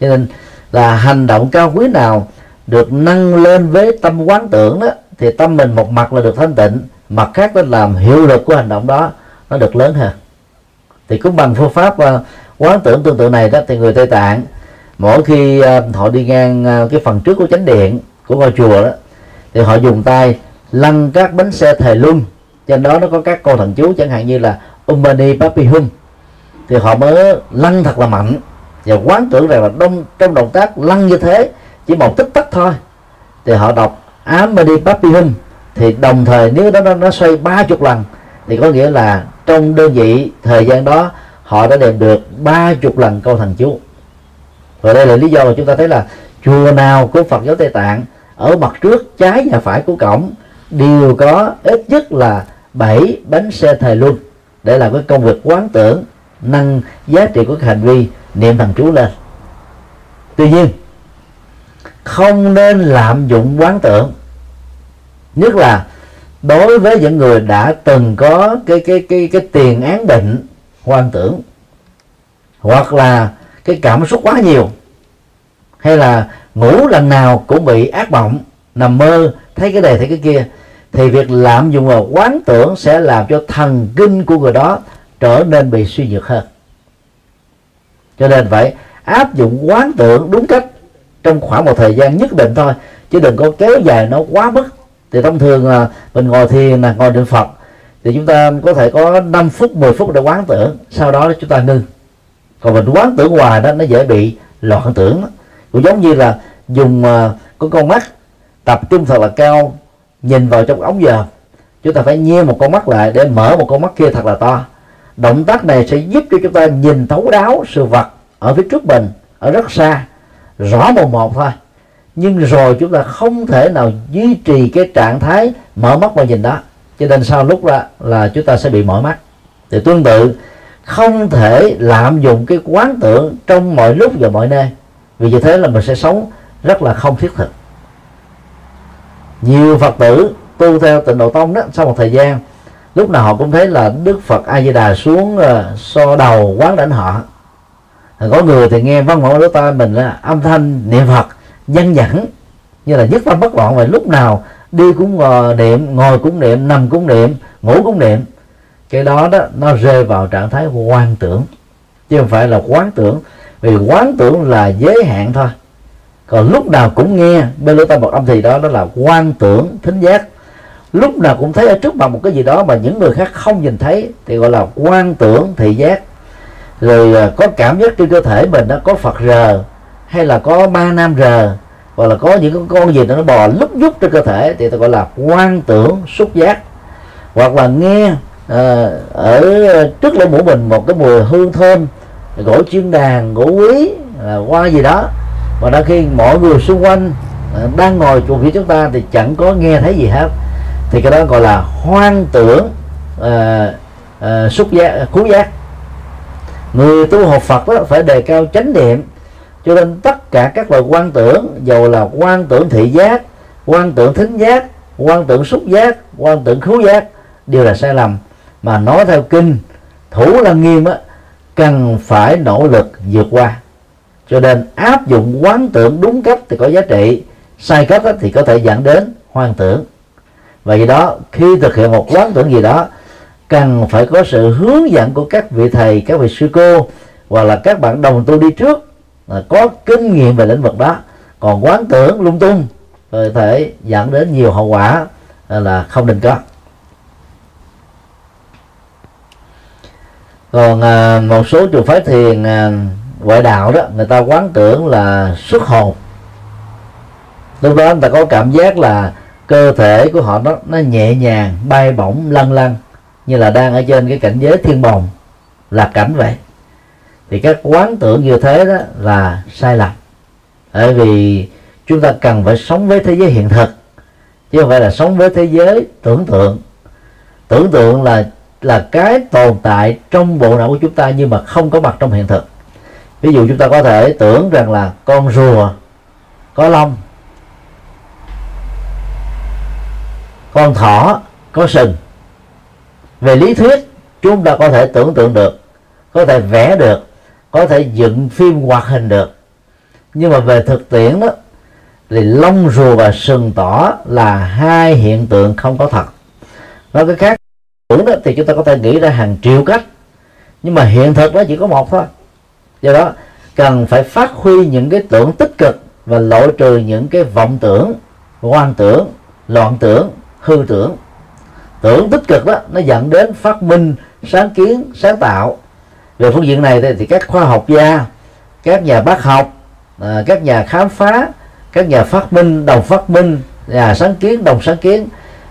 Cho nên là hành động cao quý nào được nâng lên với tâm quán tưởng đó thì tâm mình một mặt là được thanh tịnh, mặt khác nó làm hiệu lực của hành động đó, nó được lớn hơn. Thì cũng bằng phương pháp ờ, quán tưởng tương tự này đó, thì người tây tạng, mỗi khi ờ, họ đi ngang ờ, cái phần trước của chánh điện, của ngôi chùa đó, thì họ dùng tay lăn các bánh xe thề luân trên đó nó có các câu thần chú, chẳng hạn như là Umbani Papi Hum thì họ mới lăn thật là mạnh và quán tưởng rằng là đông, trong động tác lăn như thế, chỉ một tích tắc thôi. Thì họ đọc Amani Papi Hum thì đồng thời nếu đó nó, nó xoay ba chục lần thì có nghĩa là trong đơn vị thời gian đó họ đã niệm được ba chục lần câu thần chú. Và đây là lý do mà chúng ta thấy là chùa nào của Phật giáo Tây Tạng ở mặt trước trái và phải của cổng đều có ít nhất là 7 bánh xe thời luân để làm cái công việc quán tưởng nâng giá trị của cái hành vi niệm thần chú lên. Tuy nhiên không nên lạm dụng quán tưởng. Nhất là đối với những người đã từng có cái cái cái cái tiền án bệnh quan tưởng, hoặc là cái cảm xúc quá nhiều, hay là ngủ lần nào cũng bị ác mộng, nằm mơ, thấy cái này, thấy cái kia, thì việc lạm dụng vào quán tưởng sẽ làm cho thần kinh của người đó trở nên bị suy nhược hơn. Cho nên phải áp dụng quán tưởng đúng cách trong khoảng một thời gian nhất định thôi, chứ đừng có kéo dài nó quá mức. Thì thông thường là mình ngồi thiền là ngồi niệm phật, thì chúng ta có thể có 5 phút 10 phút để quán tưởng, sau đó chúng ta ngưng. Còn mình quán tưởng hoài đó, nó dễ bị loạn tưởng cũng giống như là dùng à, có con mắt tập trung thật là cao, nhìn vào trong ống giờ. Chúng ta phải nhe một con mắt lại để mở một con mắt kia thật là to. Động tác này sẽ giúp cho chúng ta nhìn thấu đáo sự vật ở phía trước mình, ở rất xa rõ một một thôi. Nhưng rồi chúng ta không thể nào duy trì cái trạng thái mở mắt và nhìn đó. Cho nên sau lúc ra là chúng ta sẽ bị mỏi mắt. Thì tương tự, không thể lạm dụng cái quán tưởng trong mọi lúc và mọi nơi. Vì như thế là mình sẽ sống rất là không thiết thực. Nhiều phật tử tu theo tịnh độ tông đó, sau một thời gian, lúc nào họ cũng thấy là đức phật a di đà xuống ờ, so đầu quán đảnh họ có người thì nghe văn mẫu lỗ tai mình là âm thanh, niệm phật dân dẫn như là nhất tâm bất loạn. Và lúc nào đi cũng niệm, ngồi cũng niệm, nằm cũng niệm, ngủ cũng niệm. Cái đó đó, nó rơi vào trạng thái quan tưởng. Chứ không phải là quán tưởng. Vì quán tưởng là giới hạn thôi. Còn lúc nào cũng nghe, bên lỗ tai bật âm thì đó đó là quan tưởng, thính giác. Lúc nào cũng thấy ở trước mặt một cái gì đó mà những người khác không nhìn thấy, thì gọi là quan tưởng thị giác rồi à, có cảm giác trên cơ thể mình nó có phật rờ hay là có ma nam rờ hoặc là có những con gì nó bò lúc nhúc trên cơ thể thì ta gọi là quan tưởng xúc giác. Hoặc là nghe à, ở trước lỗ mũi mình một cái mùi hương thơm gỗ chiên đàn gỗ quý là hoa gì đó. Và đôi khi mọi người xung quanh à, đang ngồi chuồng phía chúng ta thì chẳng có nghe thấy gì hết. Thì cái đó gọi là hoang tưởng uh, uh, xúc giác khú giác người tu học Phật đó phải đề cao chánh niệm. Cho nên tất cả các loại quan tưởng dầu là quan tưởng thị giác, quan tưởng thính giác, quan tưởng xúc giác, quan tưởng khứu giác, đều là sai lầm. Mà nói theo kinh, thủ lăng nghiêm á, cần phải nỗ lực vượt qua. Cho nên áp dụng quán tưởng đúng cách thì có giá trị, sai cách thì có thể dẫn đến hoang tưởng. Vậy đó, khi thực hiện một quán tưởng gì đó cần phải có sự hướng dẫn của các vị thầy các vị sư cô hoặc là các bạn đồng tu đi trước có kinh nghiệm về lĩnh vực đó. Còn quán tưởng lung tung có thể dẫn đến nhiều hậu quả là không định có. Còn à, một số trường phái thiền à, ngoại đạo đó người ta quán tưởng là xuất hồn. Lúc đó người ta có cảm giác là cơ thể của họ nó nó nhẹ nhàng bay bổng lăn lăn như là đang ở trên cái cảnh giới thiên bồng, là cảnh vậy. Thì các quán tưởng như thế đó là sai lầm. Bởi vì chúng ta cần phải sống với thế giới hiện thực, chứ không phải là sống với thế giới tưởng tượng. Tưởng tượng là là cái tồn tại trong bộ não của chúng ta nhưng mà không có mặt trong hiện thực. Ví dụ chúng ta có thể tưởng rằng là con rùa, có lông, con thỏ, có sừng về lý thuyết, chúng ta có thể tưởng tượng được, có thể vẽ được, có thể dựng phim hoạt hình được. Nhưng mà về thực tiễn đó, thì lông rùa và sừng tỏ là hai hiện tượng không có thật. Nói cái khác tưởng đó thì chúng ta có thể nghĩ ra hàng triệu cách. Nhưng mà hiện thực đó chỉ có một thôi. Do đó, cần phải phát huy những cái tưởng tích cực và loại trừ những cái vọng tưởng quan tưởng, loạn tưởng, hư tưởng tưởng tích cực đó nó dẫn đến phát minh sáng kiến sáng tạo. Về phương diện này thì các khoa học gia các nhà bác học à, các nhà khám phá các nhà phát minh đồng phát minh nhà sáng kiến đồng sáng kiến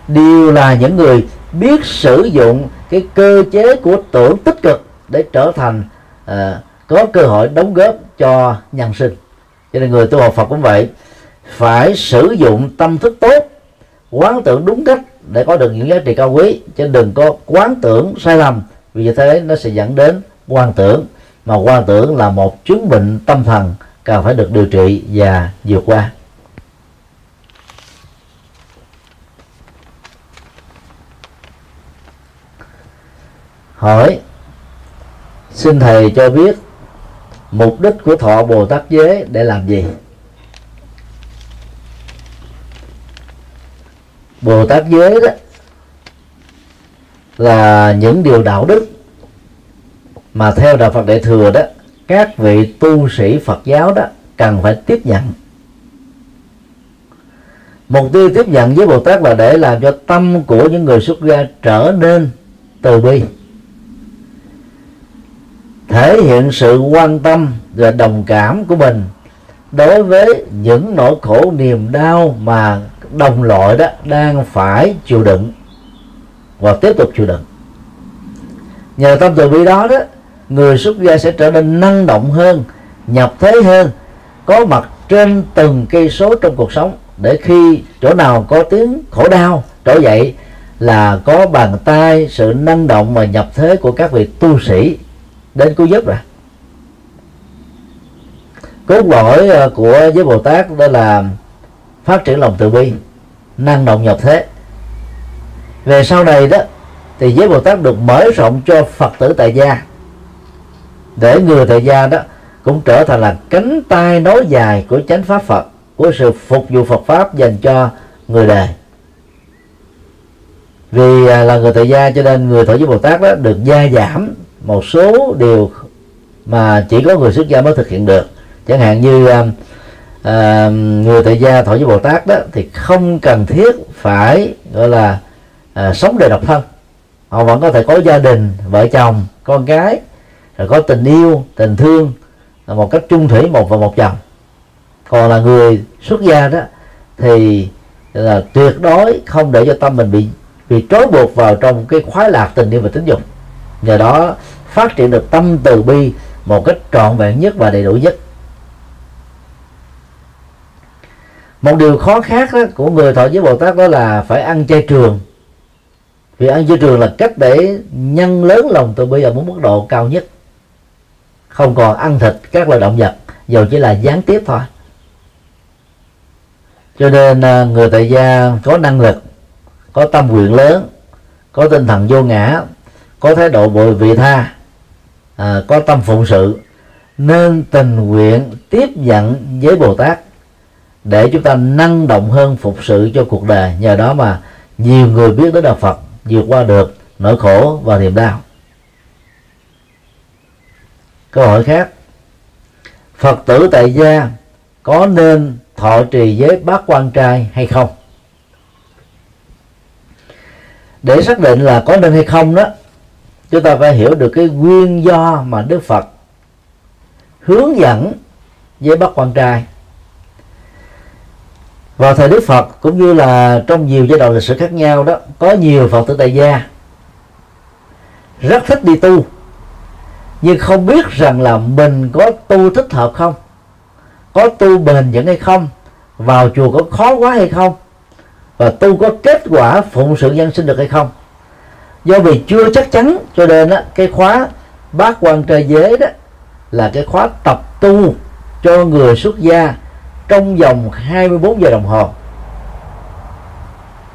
đều là những người biết sử dụng cái cơ chế của tưởng tích cực để trở thành à, có cơ hội đóng góp cho nhân sinh. Cho nên người tu học Phật cũng vậy phải sử dụng tâm thức tốt quán tưởng đúng cách để có được những giá trị cao quý, chứ đừng có quán tưởng sai lầm, vì như thế nó sẽ dẫn đến quan tưởng. Mà quan tưởng là một chứng bệnh tâm thần, cần phải được điều trị và vượt qua. Hỏi, xin thầy cho biết mục đích của thọ bồ tát giới để làm gì? Bồ tát giới đó là những điều đạo đức mà theo đạo phật đại thừa đó, các vị tu sĩ phật giáo đó cần phải tiếp nhận. Mục tiêu tiếp nhận với bồ tát là để làm cho tâm của những người xuất gia trở nên từ bi, thể hiện sự quan tâm và đồng cảm của mình đối với những nỗi khổ niềm đau mà đồng loại đó đang phải chịu đựng và tiếp tục chịu đựng. Nhờ tâm từ bi đó đó, người xuất gia sẽ trở nên năng động hơn, nhập thế hơn, có mặt trên từng cây số trong cuộc sống, để khi chỗ nào có tiếng khổ đau trỗi dậy là có bàn tay sự năng động và nhập thế của các vị tu sĩ đến cứu giúp rồi. Cốt lõi ờ, của giới bồ tát đó là phát triển lòng từ bi, năng động nhập thế. Về sau này đó, thì giới bồ tát được mở rộng cho phật tử tại gia. Để người tại gia đó cũng trở thành là cánh tay nối dài của chánh pháp phật, của sự phục vụ phật pháp dành cho người đời. Vì à, là người tại gia cho nên người thọ giới bồ tát đó được gia giảm một số điều mà chỉ có người xuất gia mới thực hiện được. Chẳng hạn như à, à, người tại gia thọ với bồ tát đó thì không cần thiết phải gọi là à, sống đời độc thân. Họ vẫn có thể có gia đình vợ chồng con cái rồi có tình yêu tình thương ờ, một cách chung thủy một và một chồng còn là người xuất gia đó thì là tuyệt đối không để cho tâm mình bị bị trói buộc vào trong cái khoái lạc tình yêu và tính dục. Nhờ đó phát triển được tâm từ bi một cách trọn vẹn nhất và đầy đủ nhất. Một điều khó khác đó, của người thọ giới bồ tát đó là phải ăn chay trường. Vì ăn chay trường là cách để nhân lớn lòng từ bây giờ muốn mức độ cao nhất. Không còn ăn thịt các loài động vật dầu chỉ là gián tiếp thôi. Cho nên à, người tại gia có năng lực có tâm nguyện lớn có tinh thần vô ngã có thái độ bội vị tha à, có tâm phụng sự nên tình nguyện tiếp nhận với bồ tát để chúng ta năng động hơn phục sự cho cuộc đời. Nhờ đó mà nhiều người biết đến đạo phật, vượt qua được nỗi khổ và niềm đau. Câu hỏi khác. Phật tử tại gia có nên thọ trì giới bát quan trai hay không? Để xác định là có nên hay không đó, chúng ta phải hiểu được cái nguyên do mà đức phật hướng dẫn với bác quan trai vào thời đức phật cũng như là trong nhiều giai đoạn lịch sử khác nhau đó có nhiều phật tử tại gia. Rất thích đi tu nhưng không biết rằng là mình có tu thích hợp không? Có tu bền vững hay không? Vào chùa có khó quá hay không? Và tu có kết quả phụng sự nhân sinh được hay không? Do vì chưa chắc chắn cho nên á, cái khóa bát quan trời giới đó là cái khóa tập tu cho người xuất gia trong vòng 24 giờ đồng hồ.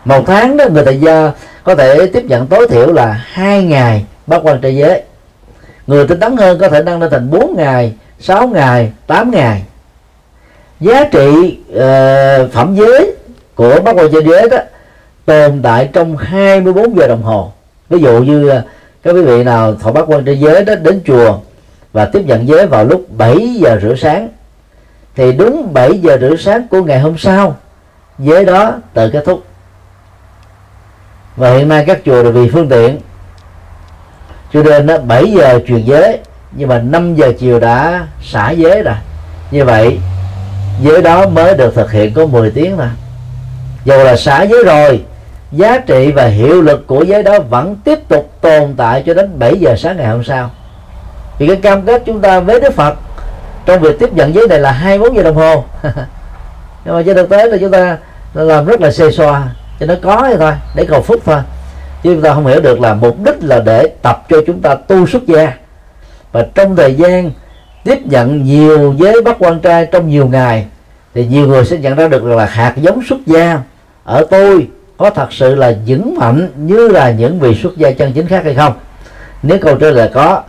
Một tháng đó người tại gia có thể tiếp nhận tối thiểu là hai ngày bát quan trai giới người tinh tấn hơn có thể nâng lên thành 4 ngày 6 ngày 8 ngày. Giá trị uh, phẩm giới của bát quan trai giới đó tồn tại trong 24 giờ đồng hồ. Ví dụ như ờ, các quý vị nào thọ bát quan trai giới đó đến chùa và tiếp nhận giới vào lúc 7 giờ rưỡi sáng thì đúng 7 giờ rưỡi sáng của ngày hôm sau giới đó tự kết thúc. Và hiện nay các chùa là vì phương tiện. Cho nên đó 7 giờ truyền giới nhưng mà 5 giờ chiều đã xả giới rồi. Như vậy giới đó mới được thực hiện có 10 tiếng mà. Dù là xả giới rồi, giá trị và hiệu lực của giới đó vẫn tiếp tục tồn tại cho đến 7 giờ sáng ngày hôm sau. Vì cái cam kết chúng ta với Đức Phật trong việc tiếp nhận giấy này là 24 giờ đồng hồ. Nhưng mà trên thực tế là chúng ta làm rất là xê xoa cho nó có vậy thôi, để cầu phúc thôi. Chứ chúng ta không hiểu được là mục đích là để tập cho chúng ta tu xuất gia. Và trong thời gian tiếp nhận nhiều giới bắt quan trai trong nhiều ngày, thì nhiều người sẽ nhận ra được là hạt giống xuất gia ở tôi có thật sự là vững mạnh như là những vị xuất gia chân chính khác hay không. Nếu câu trả lời có,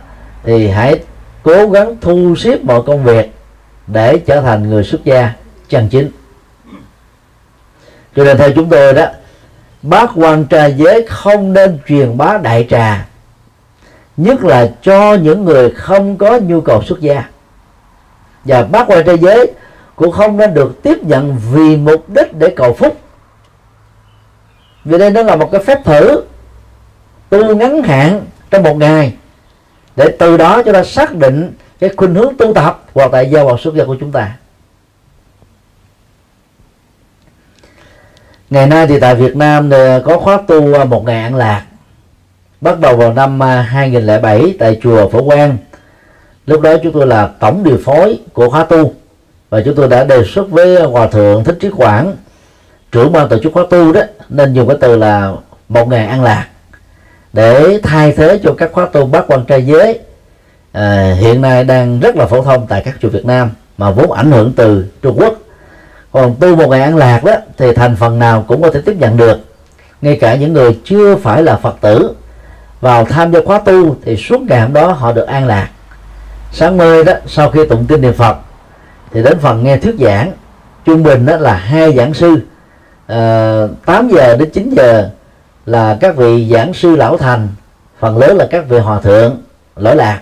thì hãy cố gắng thu xếp mọi công việc để trở thành người xuất gia chân chính. Cho nên theo chúng tôi đó, bác quan trà giới không nên truyền bá đại trà, nhất là cho những người không có nhu cầu xuất gia. Và bác quan trà giới cũng không nên được tiếp nhận vì mục đích để cầu phúc. Vì đây nó là một cái phép thử tu ngắn hạn trong một ngày để từ đó cho ta xác định cái khuynh hướng tu tập hoặc tại gia hoặc xuất gia của chúng ta. Ngày nay thì tại Việt Nam ờ, có khóa tu ờ, một ngày an lạc. Bắt đầu vào năm ờ, 2007 tại chùa Phổ Quang. Lúc đó chúng tôi là tổng điều phối của khóa tu và chúng tôi đã đề xuất với hòa thượng thích trí quảng, trưởng ban tổ chức khóa tu đó, nên dùng cái từ là một ngày an lạc để thay thế cho các khóa tu bát quan trai giới à, hiện nay đang rất là phổ thông tại các chùa Việt Nam mà vốn ảnh hưởng từ Trung Quốc. Còn tu một ngày an lạc đó thì thành phần nào cũng có thể tiếp nhận được. Ngay cả những người chưa phải là Phật tử vào tham gia khóa tu thì suốt ngày hôm đó họ được an lạc. Sáng mơ đó sau khi tụng kinh niệm Phật thì đến phần nghe thuyết giảng trung bình đó là hai giảng sư à, 8 giờ đến 9 giờ là các vị giảng sư lão thành, phần lớn là các vị hòa thượng, lỗi lạc.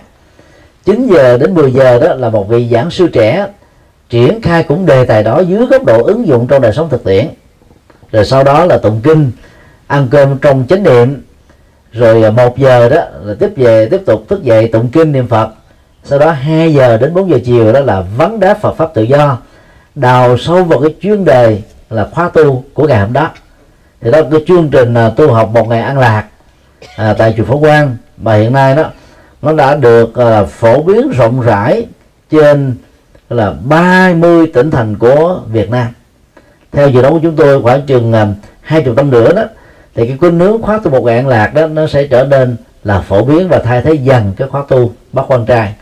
9 giờ đến 10 giờ đó là một vị giảng sư trẻ, triển khai cũng đề tài đó dưới góc độ ứng dụng trong đời sống thực tiễn. Rồi sau đó là tụng kinh, ăn cơm trong chánh niệm. Rồi à, một giờ đó là tiếp về, tiếp tục thức dậy tụng kinh niệm phật. Sau đó 2 giờ đến 4 giờ chiều đó là vấn đáp Phật pháp tự do. Đào sâu vào cái chuyên đề là khóa tu của ngày hôm đó thì đó cái chương trình à, tu học một ngày an lạc à, tại chùa Phổ Quang. Mà hiện nay đó nó đã được à, phổ biến rộng rãi trên là 30 tỉnh thành của Việt Nam. Theo dự đoán của chúng tôi khoảng chừng à, hai chục năm nữa đó thì cái khuynh hướng khóa tu một ngày an lạc đó nó sẽ trở nên là phổ biến và thay thế dần cái khóa tu bắt quan trai.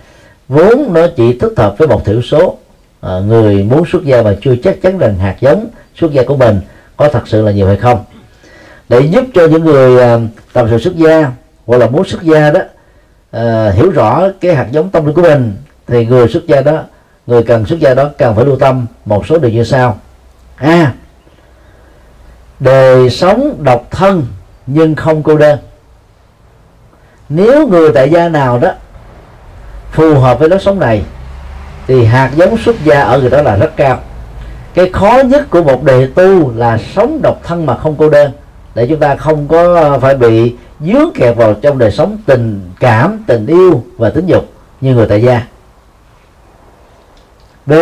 Vốn nó chỉ thích hợp với một thiểu số à, người muốn xuất gia mà chưa chắc chắn rằng hạt giống xuất gia của mình có thật sự là nhiều hay không. Để giúp cho những người à, tầm sự xuất gia hoặc là muốn xuất gia đó à, hiểu rõ cái hạt giống tâm linh của mình thì người xuất gia đó người cần xuất gia đó cần phải lưu tâm một số điều như sau. A à, đời sống độc thân nhưng không cô đơn. Nếu người tại gia nào đó phù hợp với lối sống này thì hạt giống xuất gia ở người đó là rất cao cái khó nhất của một đề tu là sống độc thân mà không cô đơn. Để chúng ta không có ờ, phải bị dướng kẹt vào trong đời sống tình cảm tình yêu và tính dục như người tại gia. B.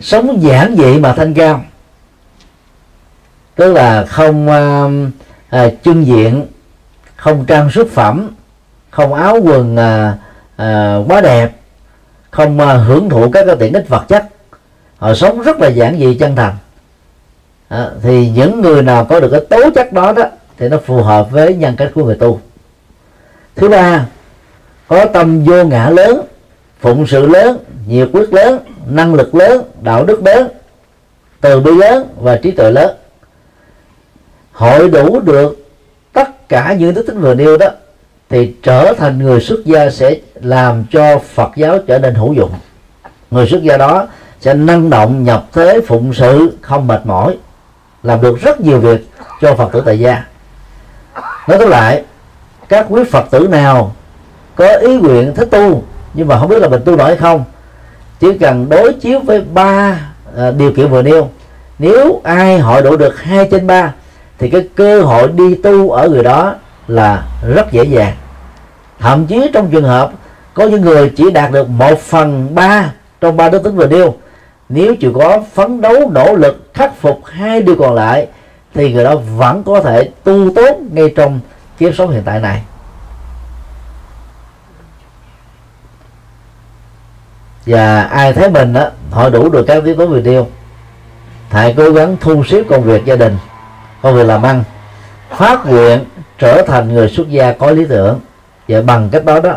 Sống giản dị mà thanh cao. Tức là không uh, à, chân diện không trang sức phẩm không áo quần à, à, quá đẹp không à, hưởng thụ các cái tiện ích vật chất. Họ sống rất là giản dị chân thành. À, thì những người nào có được cái tố chất đó đó thì nó phù hợp với nhân cách của người tu. Thứ ba có tâm vô ngã lớn phụng sự lớn nhiệt quyết lớn năng lực lớn đạo đức lớn từ bi lớn và trí tuệ lớn. Hội đủ được tất cả những đức tính vừa nêu đó thì trở thành người xuất gia sẽ làm cho Phật giáo trở nên hữu dụng. Người xuất gia đó sẽ năng động nhập thế phụng sự không mệt mỏi làm được rất nhiều việc cho Phật tử tại gia. Nói tóm lại các quý Phật tử nào có ý nguyện thích tu nhưng mà không biết là mình tu nổi hay không chỉ cần đối chiếu với ba à, điều kiện vừa nêu. Nếu ai hội đủ được hai trên ba thì cái cơ hội đi tu ở người đó là rất dễ dàng. Thậm chí trong trường hợp có những người chỉ đạt được một phần ba trong ba đức tính vừa nêu nếu chịu có phấn đấu, nỗ lực, khắc phục hai điều còn lại, thì người đó vẫn có thể tu tốt ngay trong kiếp sống hiện tại này. Và ai thấy mình đó họ đủ được các yếu tố vừa nêu hãy cố gắng thu xếp công việc gia đình, công việc làm ăn phát nguyện trở thành người xuất gia có lý tưởng. Và bằng cách đó đó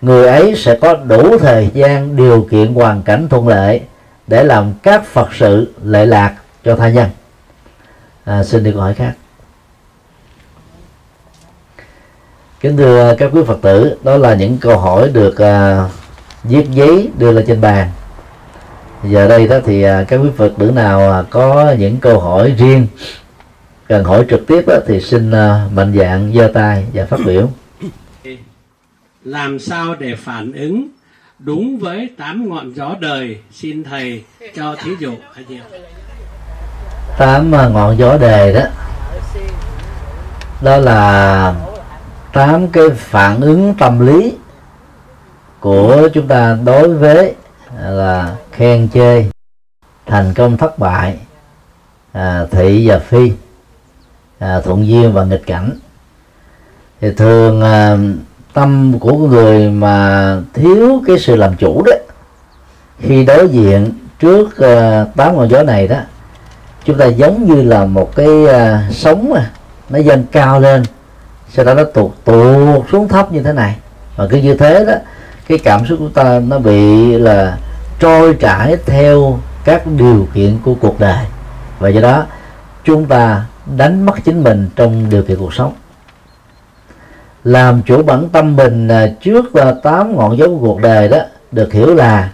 người ấy sẽ có đủ thời gian điều kiện hoàn cảnh thuận lợi để làm các phật sự lệ lạc cho tha nhân. À, xin được câu hỏi khác. Kính thưa các quý phật tử đó là những câu hỏi được à, viết giấy đưa lên trên bàn. Giờ đây đó thì à, các quý phật tử nào à, có những câu hỏi riêng cần hỏi trực tiếp đó, thì xin à, mạnh dạng giơ tay và phát biểu. Làm sao để phản ứng đúng với tám ngọn gió đời xin thầy cho thí dụ. Tám ngọn gió đề đó. Đó là tám cái phản ứng tâm lý của chúng ta đối với là khen chê thành công thất bại à, thị và phi à, thuận duyên và nghịch cảnh. Thì thường à, tâm của người mà thiếu cái sự làm chủ đó khi đối diện trước à, tám ngọn gió này đó chúng ta giống như là một cái à, sóng mà nó dâng cao lên sau đó nó tụt tụt xuống thấp như thế này. Và cứ như thế đó cái cảm xúc của ta nó bị là trôi trải theo các điều kiện của cuộc đời. Và do đó chúng ta đánh mất chính mình trong điều kiện cuộc sống. Làm chủ bản tâm mình à, trước à, tám ngọn gió của cuộc đời đó được hiểu là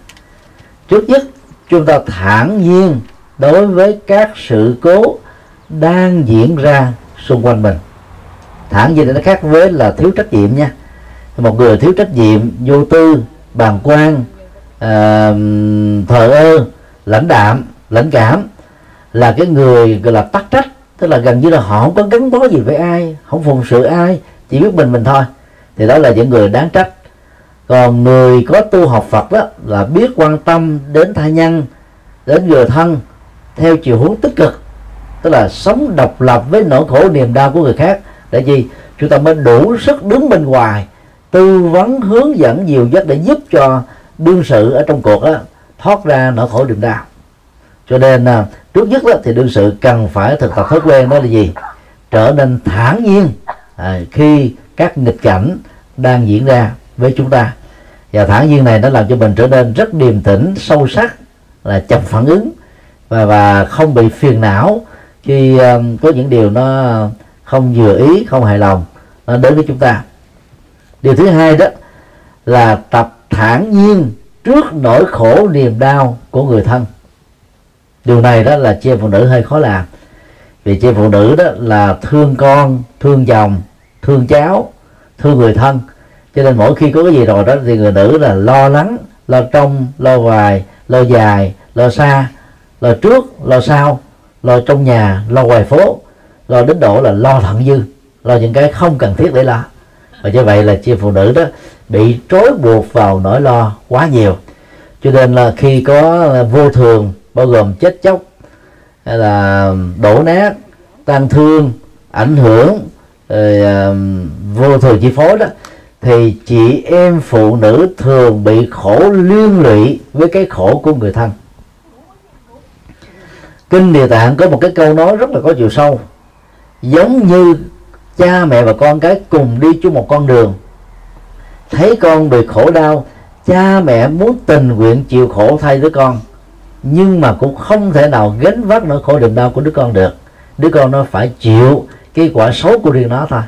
trước nhất chúng ta thản nhiên đối với các sự cố đang diễn ra xung quanh mình. Thản nhiên nó khác với là thiếu trách nhiệm nha. Một người thiếu trách nhiệm vô tư bàng quan uh, thờ ơ lãnh đạm lãnh cảm là cái người gọi là tắc trách tức là gần như là họ không có gắn bó gì với ai không phụng sự ai chỉ biết mình mình thôi. Thì đó là những người đáng trách. Còn người có tu học Phật đó là biết quan tâm đến tha nhân đến người thân theo chiều hướng tích cực. Tức là sống độc lập với nỗi khổ niềm đau của người khác. Để gì chúng ta mới đủ sức đứng bên ngoài tư vấn hướng dẫn nhiều dắt để giúp cho đương sự ở trong cuộc đó, thoát ra nỗi khổ niềm đau cho nên à, trước nhất đó, thì đương sự cần phải thực tập thói quen đó là gì? Trở nên thản nhiên à, khi các nghịch cảnh đang diễn ra với chúng ta. Và thản nhiên này nó làm cho mình trở nên rất điềm tĩnh sâu sắc là chậm phản ứng. Và và không bị phiền não khi um, có những điều nó không vừa ý không hài lòng nó đến với chúng ta. Điều thứ hai đó là tập thản nhiên trước nỗi khổ niềm đau của người thân điều này đó là chị em phụ nữ hơi khó làm. Vì chị em phụ nữ đó là thương con, thương chồng, thương cháu, thương người thân. Cho nên mỗi khi có cái gì rồi đó thì người nữ là lo lắng, lo trong, lo ngoài, lo dài, lo xa, lo trước, lo sau, lo trong nhà, lo ngoài phố, lo đến độ là lo thận dư, lo những cái không cần thiết để lo. Và như vậy là chị phụ nữ đó bị trói buộc vào nỗi lo quá nhiều. Cho nên là khi có vô thường bao gồm chết chóc hay là đổ nát tan thương ảnh hưởng rồi, uh, vô thường chi phối đó thì chị em phụ nữ thường bị khổ liên lụy với cái khổ của người thân. Kinh địa tạng có một cái câu nói rất là có chiều sâu giống như cha mẹ và con cái cùng đi chung một con đường. Thấy con bị khổ đau cha mẹ muốn tình nguyện chịu khổ thay đứa con nhưng mà cũng không thể nào gánh vác nỗi khổ niềm đau của đứa con được. Đứa con nó phải chịu cái quả xấu của riêng nó thôi.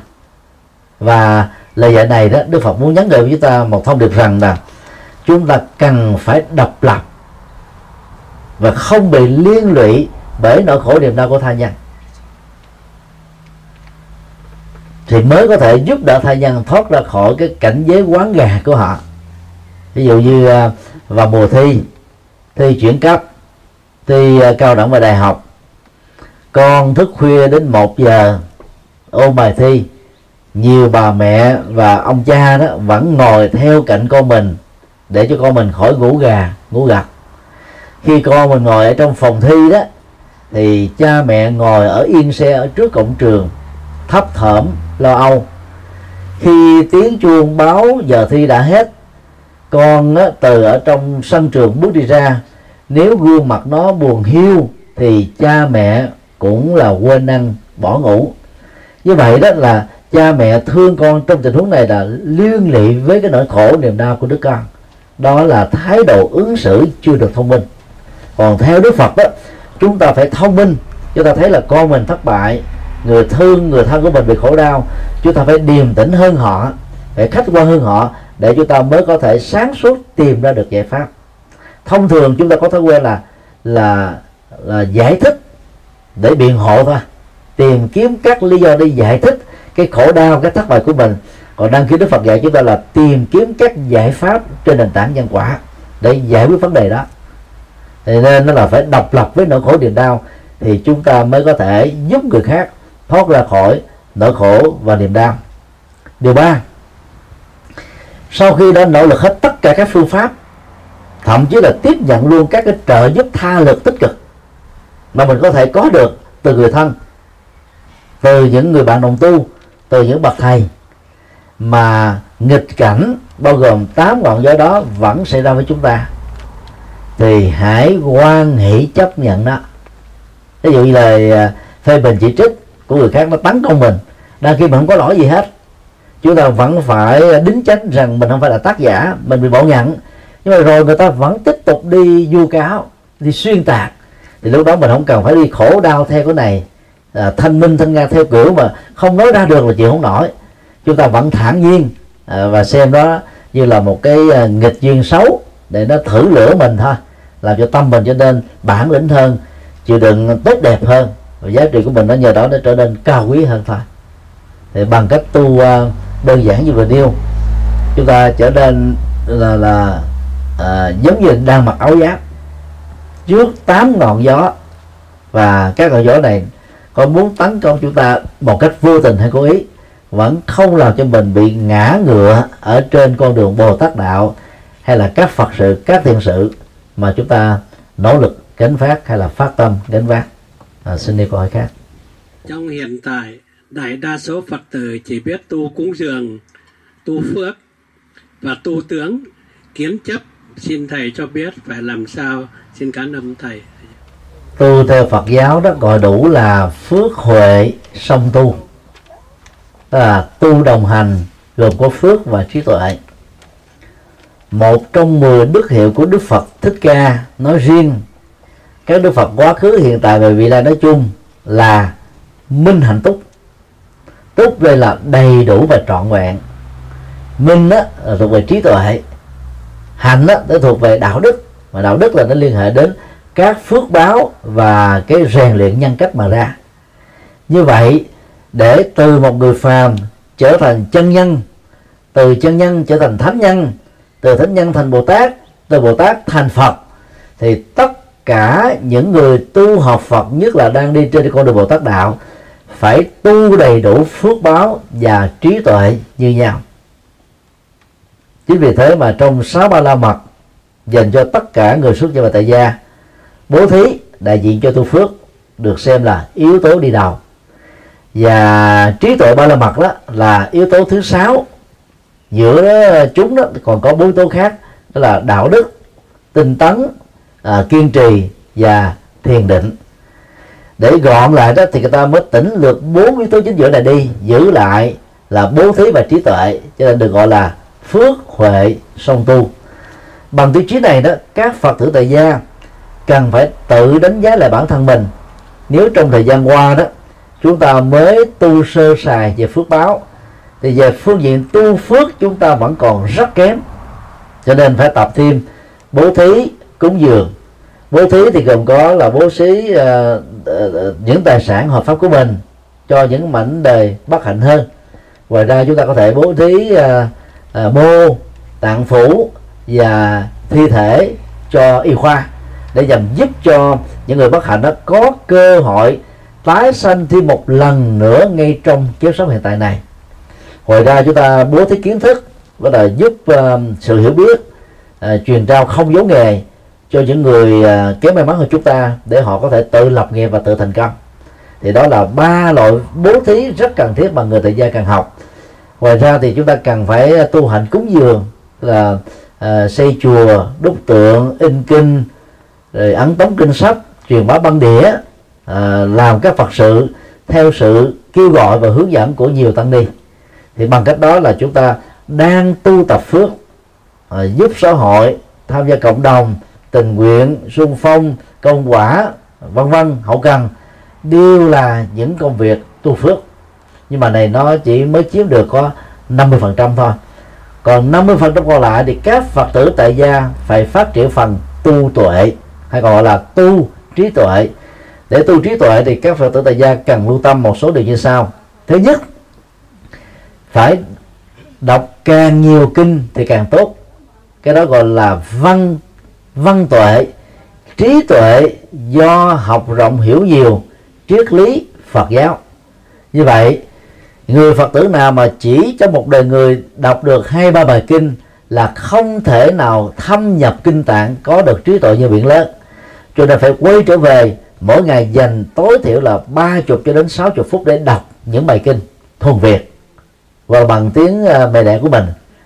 Và lời dạy này đó, đức phật muốn nhắn gửi với chúng ta một thông điệp rằng là chúng ta cần phải độc lập và không bị liên lụy bởi nỗi khổ niềm đau của thai nhân. Thì mới có thể giúp đỡ thai nhân thoát ra khỏi cái cảnh giới quán gà của họ. Ví dụ như à, vào mùa thi thi chuyển cấp, thi ờ, cao đẳng và đại học. Con thức khuya đến một giờ, ôn bài thi. Nhiều bà mẹ và ông cha đó vẫn ngồi theo cạnh con mình để cho con mình khỏi ngủ gà, ngủ gật. Khi con mình ngồi ở trong phòng thi đó, thì cha mẹ ngồi ở yên xe ở trước cổng trường, thấp thởm lo âu. Khi tiếng chuông báo giờ thi đã hết con á, từ ở trong sân trường bước đi ra nếu gương mặt nó buồn hiu thì cha mẹ cũng là quên ăn bỏ ngủ. Như vậy đó là cha mẹ thương con trong tình huống này là liên lụy với cái nỗi khổ niềm đau của đứa con. Đó là thái độ ứng xử chưa được thông minh. Còn theo đức phật đó chúng ta phải thông minh chúng ta thấy là con mình thất bại người thương người thân của mình bị khổ đau chúng ta phải điềm tĩnh hơn họ phải khách quan hơn họ để chúng ta mới có thể sáng suốt tìm ra được giải pháp. Thông thường chúng ta có thói quen là là là giải thích để biện hộ thôi. Tìm kiếm các lý do để giải thích cái khổ đau, cái thất bại của mình. Còn đăng ký đức phật dạy chúng ta là tìm kiếm các giải pháp trên nền tảng nhân quả để giải quyết vấn đề đó. Thì nên nó là phải độc lập với nỗi khổ niềm đau thì chúng ta mới có thể giúp người khác thoát ra khỏi nỗi khổ và niềm đau. Điều ba sau khi đã nỗ lực hết tất cả các phương pháp, thậm chí là tiếp nhận luôn các cái trợ giúp tha lực tích cực mà mình có thể có được từ người thân, từ những người bạn đồng tu, từ những bậc thầy mà nghịch cảnh, bao gồm tám ngọn gió đó vẫn xảy ra với chúng ta, thì hãy quan hỷ chấp nhận đó ví dụ như là phê bình chỉ trích của người khác nó tấn công mình đang khi mình không có lỗi gì hết chúng ta vẫn phải đính chánh rằng mình không phải là tác giả mình bị bỏ nhận nhưng mà rồi người ta vẫn tiếp tục đi vu cáo đi xuyên tạc. Thì lúc đó mình không cần phải đi khổ đau theo cái này. À, thanh minh thanh nga theo kiểu mà không nói ra được là chịu không nổi. Chúng ta vẫn thản nhiên à, và xem đó như là một cái à, nghịch duyên xấu để nó thử lửa mình thôi làm cho tâm mình trở nên bản lĩnh hơn chịu đựng tốt đẹp hơn. Và giá trị của mình nó nhờ đó nó trở nên cao quý hơn thôi. Thì bằng cách tu uh, đơn giản như vừa nêu. Chúng ta trở nên là là à, giống như đang mặc áo giáp. Trước tám ngọn gió và các ngọn gió này có muốn tấn công chúng ta một cách vô tình hay cố ý vẫn không làm cho mình bị ngã ngựa ở trên con đường bồ tát đạo hay là các phật sự các thiền sự mà chúng ta nỗ lực gánh phát hay là phát tâm gánh vác. À, xin đi câu hỏi khác. Trong hiện tại đại đa số phật tử chỉ biết tu cúng dường, tu phước và tu tướng, kiến chấp. Xin thầy cho biết phải làm sao. Xin cảm ơn thầy. Tu theo Phật giáo đó gọi đủ là phước huệ song tu. Đó là tu đồng hành gồm có phước và trí tuệ. Một trong mười đức hiệu của Đức Phật Thích Ca nói riêng, các Đức Phật quá khứ, hiện tại và vị lai nói chung là minh hạnh túc túc đây là đầy đủ và trọn vẹn. Minh đó là thuộc về trí tuệ. Hạnh đó nó thuộc về đạo đức. Mà đạo đức là nó liên hệ đến các phước báo và cái rèn luyện nhân cách mà ra. Như vậy, để từ một người phàm trở thành chân nhân, từ chân nhân trở thành thánh nhân, từ thánh nhân thành bồ tát, từ bồ tát thành phật, thì tất cả những người tu học Phật, nhất là đang đi trên con đường Bồ Tát đạo phải tu đầy đủ phước báo và trí tuệ như nhau. Chính vì thế mà trong sáu ba la mật dành cho tất cả người xuất gia và tại gia bố thí đại diện cho tu phước được xem là yếu tố đi đầu. Và trí tuệ ba la mật đó là yếu tố thứ sáu. Giữa chúng đó còn có bốn yếu tố khác đó là đạo đức tinh tấn à, kiên trì và thiền định để gọn lại đó thì người ta mới tỉnh lược bốn yếu tố chính giữa này đi. Giữ lại là bố thí và trí tuệ cho nên được gọi là phước huệ song tu. Bằng tiêu chí này đó các phật tử tại gia cần phải tự đánh giá lại bản thân mình. Nếu trong thời gian qua đó chúng ta mới tu sơ sài về phước báo thì về phương diện tu phước chúng ta vẫn còn rất kém. Cho nên phải tập thêm bố thí cúng dường. Bố thí thì gồm có là bố thí uh, ờ, Ờ, ờ, những tài sản hợp pháp của mình cho những mảnh đời bất hạnh hơn. Ngoài ra chúng ta có thể bố trí uh, ờ, uh, mô tạng phủ và thi thể cho y khoa để nhằm giúp cho những người bất hạnh đó có cơ hội tái sanh thêm một lần nữa ngay trong kiếp sống hiện tại này. Ngoài ra chúng ta bố thí kiến thức đó là giúp uh, sự hiểu biết uh, truyền trao không giấu nghề cho những người à, kém may mắn hơn chúng ta để họ có thể tự lập nghiệp và tự thành công. Thì đó là ba loại bố thí rất cần thiết mà người tại gia cần học. Ngoài ra thì chúng ta cần phải tu hành cúng dường là à, xây chùa đúc tượng in kinh rồi ấn tống kinh sách truyền bá băng đĩa à, làm các phật sự theo sự kêu gọi và hướng dẫn của nhiều tăng ni. Thì bằng cách đó là chúng ta đang tu tập phước à, giúp xã hội tham gia cộng đồng tình nguyện xuân phong, công quả, vân vân, hậu cần, đều là những công việc tu phước. Nhưng mà này nó chỉ mới chiếm được có 50% thôi. Còn 50% còn lại thì các phật tử tại gia phải phát triển phần tu tuệ, hay gọi là tu trí tuệ. Để tu trí tuệ thì các phật tử tại gia cần lưu tâm một số điều như sau. Thứ nhất, phải đọc càng nhiều kinh thì càng tốt. Cái đó gọi là văn văn tuệ, trí tuệ do học rộng hiểu nhiều, triết lý phật giáo. Như vậy, người phật tử nào mà chỉ trong một đời người đọc được hai, ba bài kinh là không thể nào thâm nhập kinh tạng có được trí tuệ như biển lớn. Cho nên phải quay trở về, mỗi ngày dành tối thiểu là ba chục cho đến sáu chục phút để đọc những bài kinh thuần việt. Và bằng tiếng ờ, mẹ đẻ của mình.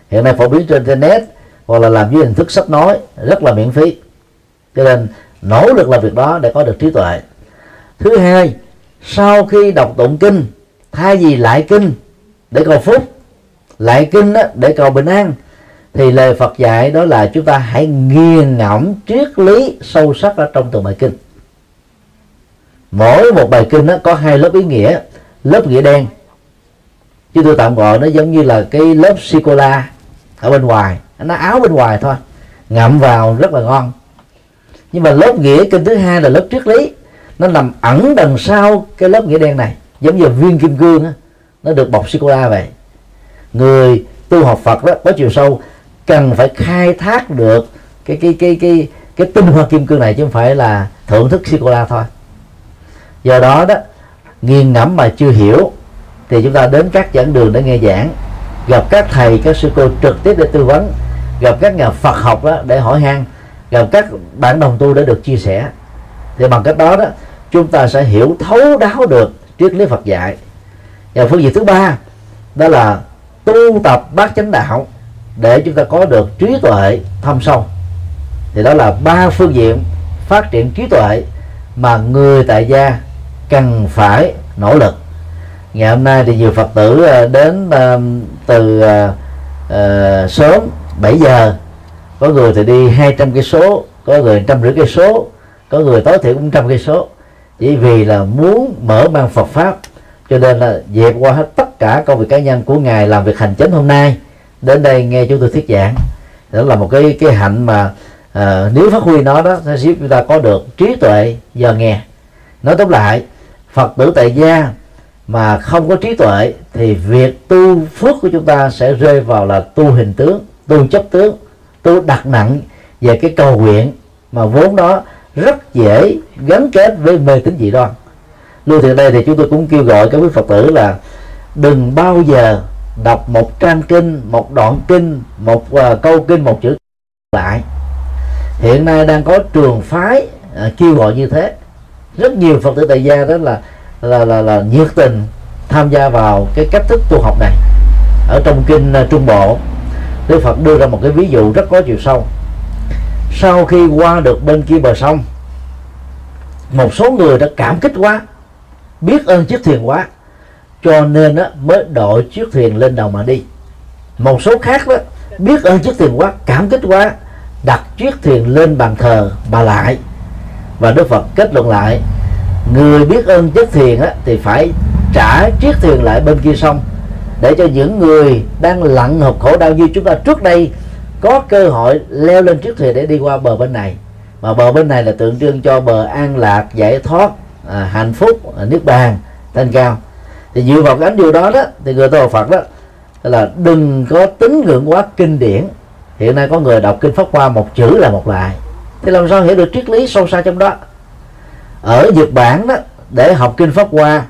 Hiện nay phổ biến trên internet hoặc là làm dưới hình thức sách nói rất là miễn phí. Cho nên nỗ lực làm việc đó để có được trí tuệ. Thứ hai sau khi đọc tụng kinh thay vì lại kinh để cầu phúc lại kinh đó, để cầu bình an thì lời Phật dạy đó là chúng ta hãy nghiền ngẫm triết lý sâu sắc ở trong từng bài kinh. Mỗi một bài kinh đó có hai lớp ý nghĩa. Lớp nghĩa đen chứ tôi tạm gọi nó giống như là cái lớp sô cô la ở bên ngoài. Nó áo bên ngoài thôi. Ngậm vào rất là ngon. Nhưng mà lớp nghĩa kinh thứ hai là lớp triết lý. Nó nằm ẩn đằng sau cái lớp nghĩa đen này. Giống như viên kim cương đó, nó được bọc sô cô la vậy. Người tu học Phật đó có chiều sâu cần phải khai thác được cái cái cái cái cái tinh hoa kim cương này chứ không phải là thưởng thức sô cô la thôi. Do đó đó nghiền ngẫm mà chưa hiểu thì chúng ta đến các giảng đường để nghe giảng gặp các thầy, các sư cô trực tiếp để tư vấn. Gặp các nhà Phật học đó để hỏi han. Gặp các bạn đồng tu để được chia sẻ. Thì bằng cách đó đó, chúng ta sẽ hiểu thấu đáo được triết lý Phật dạy. Và phương diện thứ ba, đó là tu tập bát chánh đạo để chúng ta có được trí tuệ thâm sâu. Thì đó là ba phương diện phát triển trí tuệ mà người tại gia cần phải nỗ lực ngày hôm nay thì nhiều phật tử ờ, đến ờ, từ uh, sớm 7 giờ. Có người thì đi 200 cây số có người trăm rưỡi cây số có người tối thiểu cũng trăm cây số. Chỉ vì là muốn mở mang Phật pháp cho nên là dẹp qua hết tất cả công việc cá nhân của ngài làm việc hành chính hôm nay. Đến đây nghe chúng tôi thuyết giảng. Đó là một cái cái hạnh mà à, nếu phát huy nó đó sẽ giúp chúng ta có được trí tuệ giờ nghe. Nói tóm lại phật tử tại gia mà không có trí tuệ thì việc tu phước của chúng ta sẽ rơi vào là tu hình tướng tu chấp tướng tu đặt nặng về cái cầu nguyện mà vốn đó rất dễ gắn kết với mê tín dị đoan. Lưu từ đây thì chúng tôi cũng kêu gọi các quý phật tử là đừng bao giờ đọc một trang kinh một đoạn kinh một uh, câu kinh một chữ lại. Hiện nay đang có trường phái uh, kêu gọi như thế. Rất nhiều phật tử tại gia đó là là là, là nhiệt tình tham gia vào cái cách thức tu học này. Ở trong kinh à, trung bộ đức phật đưa ra một cái ví dụ rất có chiều sâu. Sau khi qua được bên kia bờ sông một số người đã cảm kích quá biết ơn chiếc thuyền quá cho nên á, mới đội chiếc thuyền lên đầu mà đi. Một số khác đó biết ơn chiếc thuyền quá cảm kích quá đặt chiếc thuyền lên bàn thờ mà lại. Và đức phật kết luận lại người biết ơn chiếc thuyền á, thì phải trả chiếc thuyền lại bên kia sông. Để cho những người đang lặn hộp khổ đau như chúng ta trước đây có cơ hội leo lên chiếc thuyền để đi qua bờ bên này. Mà bờ bên này là tượng trưng cho bờ an lạc giải thoát à, hạnh phúc à, niết bàn thanh cao. Thì dựa vào cái ánh điều đó đó thì người tu Phật đó là đừng có tính ngưỡng quá kinh điển. Hiện nay có người đọc kinh pháp hoa một chữ là một lại thì làm sao hiểu được triết lý sâu xa trong đó? Ở Nhật Bản đó để học kinh pháp hoa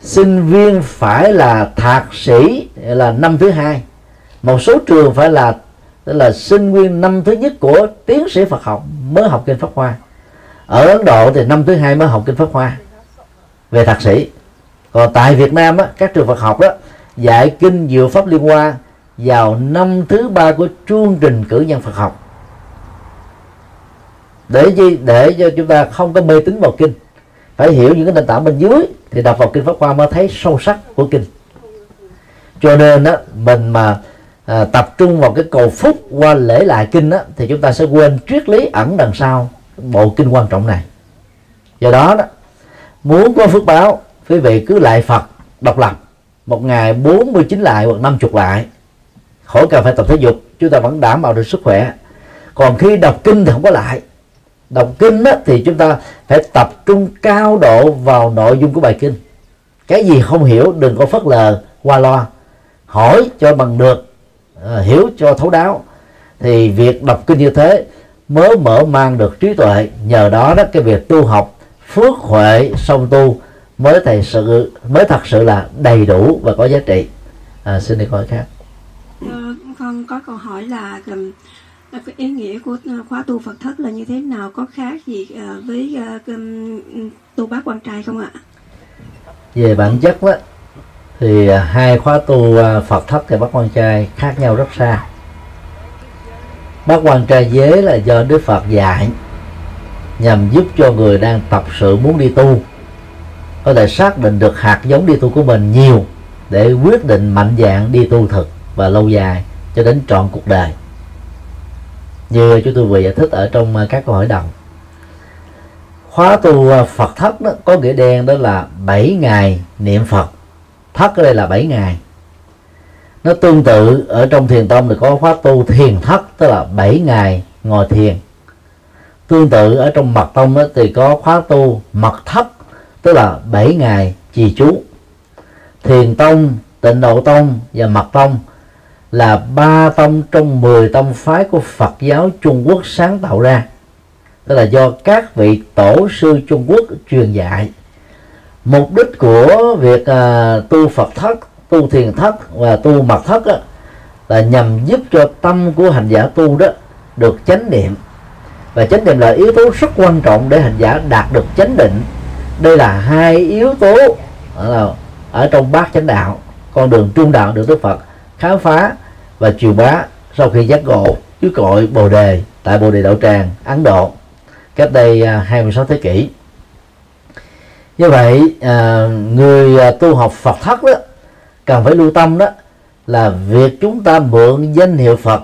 sinh viên phải là thạc sĩ là năm thứ hai. Một số trường phải là tức là sinh viên năm thứ nhất của tiến sĩ Phật học mới học kinh pháp hoa. Ở Ấn Độ thì năm thứ hai mới học kinh pháp hoa về thạc sĩ. Còn tại Việt Nam á, các trường Phật học đó dạy kinh diệu pháp liên hoa vào năm thứ ba của chương trình cử nhân Phật học để gì để cho chúng ta không có mê tín vào kinh. Phải hiểu những cái nền tảng bên dưới thì đọc vào kinh pháp hoa mới thấy sâu sắc của kinh. Cho nên đó mình mà à, tập trung vào cái cầu phúc qua lễ lại kinh đó, thì chúng ta sẽ quên triết lý ẩn đằng sau bộ kinh quan trọng này. Do đó đó muốn có phước báo quý vị cứ lại Phật độc lập. Một ngày 49 lại hoặc 50 lại. Khỏi cần phải tập thể dục chúng ta vẫn đảm bảo được sức khỏe. Còn khi đọc kinh thì không có lại đọc kinh đó, thì chúng ta phải tập trung cao độ vào nội dung của bài kinh. Cái gì không hiểu đừng có phớt lờ qua loa. Hỏi cho bằng được à, hiểu cho thấu đáo. Thì việc đọc kinh như thế mới mở mang được trí tuệ. Nhờ đó đó cái việc tu học phước huệ song tu mới thật sự mới thật sự là đầy đủ và có giá trị. À, xin đi hỏi khác. Con có câu hỏi là Ờ, cái ý nghĩa của ờ, khóa tu Phật thất là như thế nào có khác gì ờ, với tu bác quan trai không ạ? Về bản chất đó thì hai khóa tu Phật thất và bác quan trai khác nhau rất xa. bác quan trai giới là do Đức Phật dạy, nhằm giúp cho người đang tập sự muốn đi tu có thể xác định được hạt giống đi tu của mình nhiều để quyết định mạnh dạng đi tu thực và lâu dài cho đến trọn cuộc đời như chúng tôi vừa giải thích ở trong à, các câu hỏi đầu. Khóa tu à, Phật thất đó, có nghĩa đen đó là 7 ngày niệm Phật. Thất ở đây là 7 ngày. Nó tương tự ở trong thiền tông thì có khóa tu thiền thất tức là 7 ngày ngồi thiền. Tương tự ở trong mật tông đó, thì có khóa tu mật thất tức là 7 ngày trì chú thiền tông tịnh độ tông và mật tông là ba tông trong 10 tông phái của Phật giáo Trung Quốc sáng tạo ra. Đó là do các vị tổ sư Trung Quốc truyền dạy. Mục đích của việc à, tu Phật thất tu thiền thất và tu mật thất đó, là nhằm giúp cho tâm của hành giả tu đó được chánh niệm. Và chánh niệm là yếu tố rất quan trọng để hành giả đạt được chánh định. Đây là hai yếu tố ở, ở trong bát chánh đạo con đường trung đạo được Đức Phật khám phá và truyền bá sau khi giác ngộ dưới cội Bồ đề tại Bồ đề Đạo Tràng Ấn Độ cách đây à, 26 thế kỷ. Như vậy à, người à, tu học Phật thất đó cần phải lưu tâm đó là việc chúng ta mượn danh hiệu Phật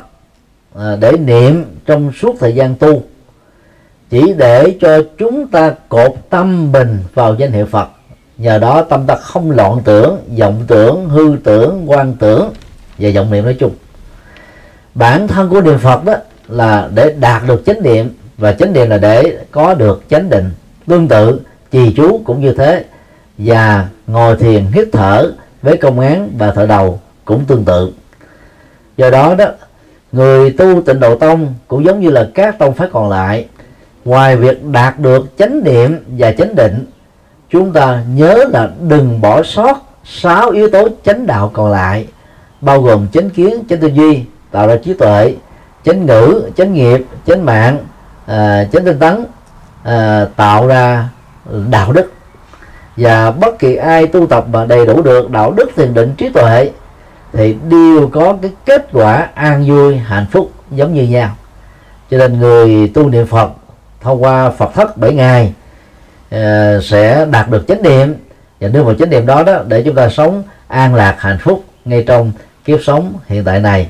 à, để niệm trong suốt thời gian tu chỉ để cho chúng ta cột tâm mình vào danh hiệu Phật. Nhờ đó tâm ta không loạn tưởng vọng tưởng hư tưởng quan tưởng và vọng niệm nói chung. Bản thân của niệm Phật đó là để đạt được chánh niệm, và chánh niệm là để có được chánh định tương tự, trì chú cũng như thế, và ngồi thiền, hít thở với công án và thở đầu cũng tương tự. Do đó đó, người tu tịnh độ tông cũng giống như là các tông phái còn lại, ngoài việc đạt được chánh niệm và chánh định, chúng ta nhớ là đừng bỏ sót sáu yếu tố chánh đạo còn lại bao gồm chánh kiến chánh tư duy tạo ra trí tuệ chánh ngữ chánh nghiệp chánh mạng à, chánh tinh tấn à, tạo ra đạo đức. Và bất kỳ ai tu tập mà đầy đủ được đạo đức thiền định trí tuệ thì đều có cái kết quả an vui hạnh phúc giống như nhau. Cho nên người tu niệm phật thông qua phật thất 7 ngày à, sẽ đạt được chánh niệm. Và đưa vào chánh niệm đó đó để chúng ta sống an lạc hạnh phúc ngay trong kiếp sống hiện tại này.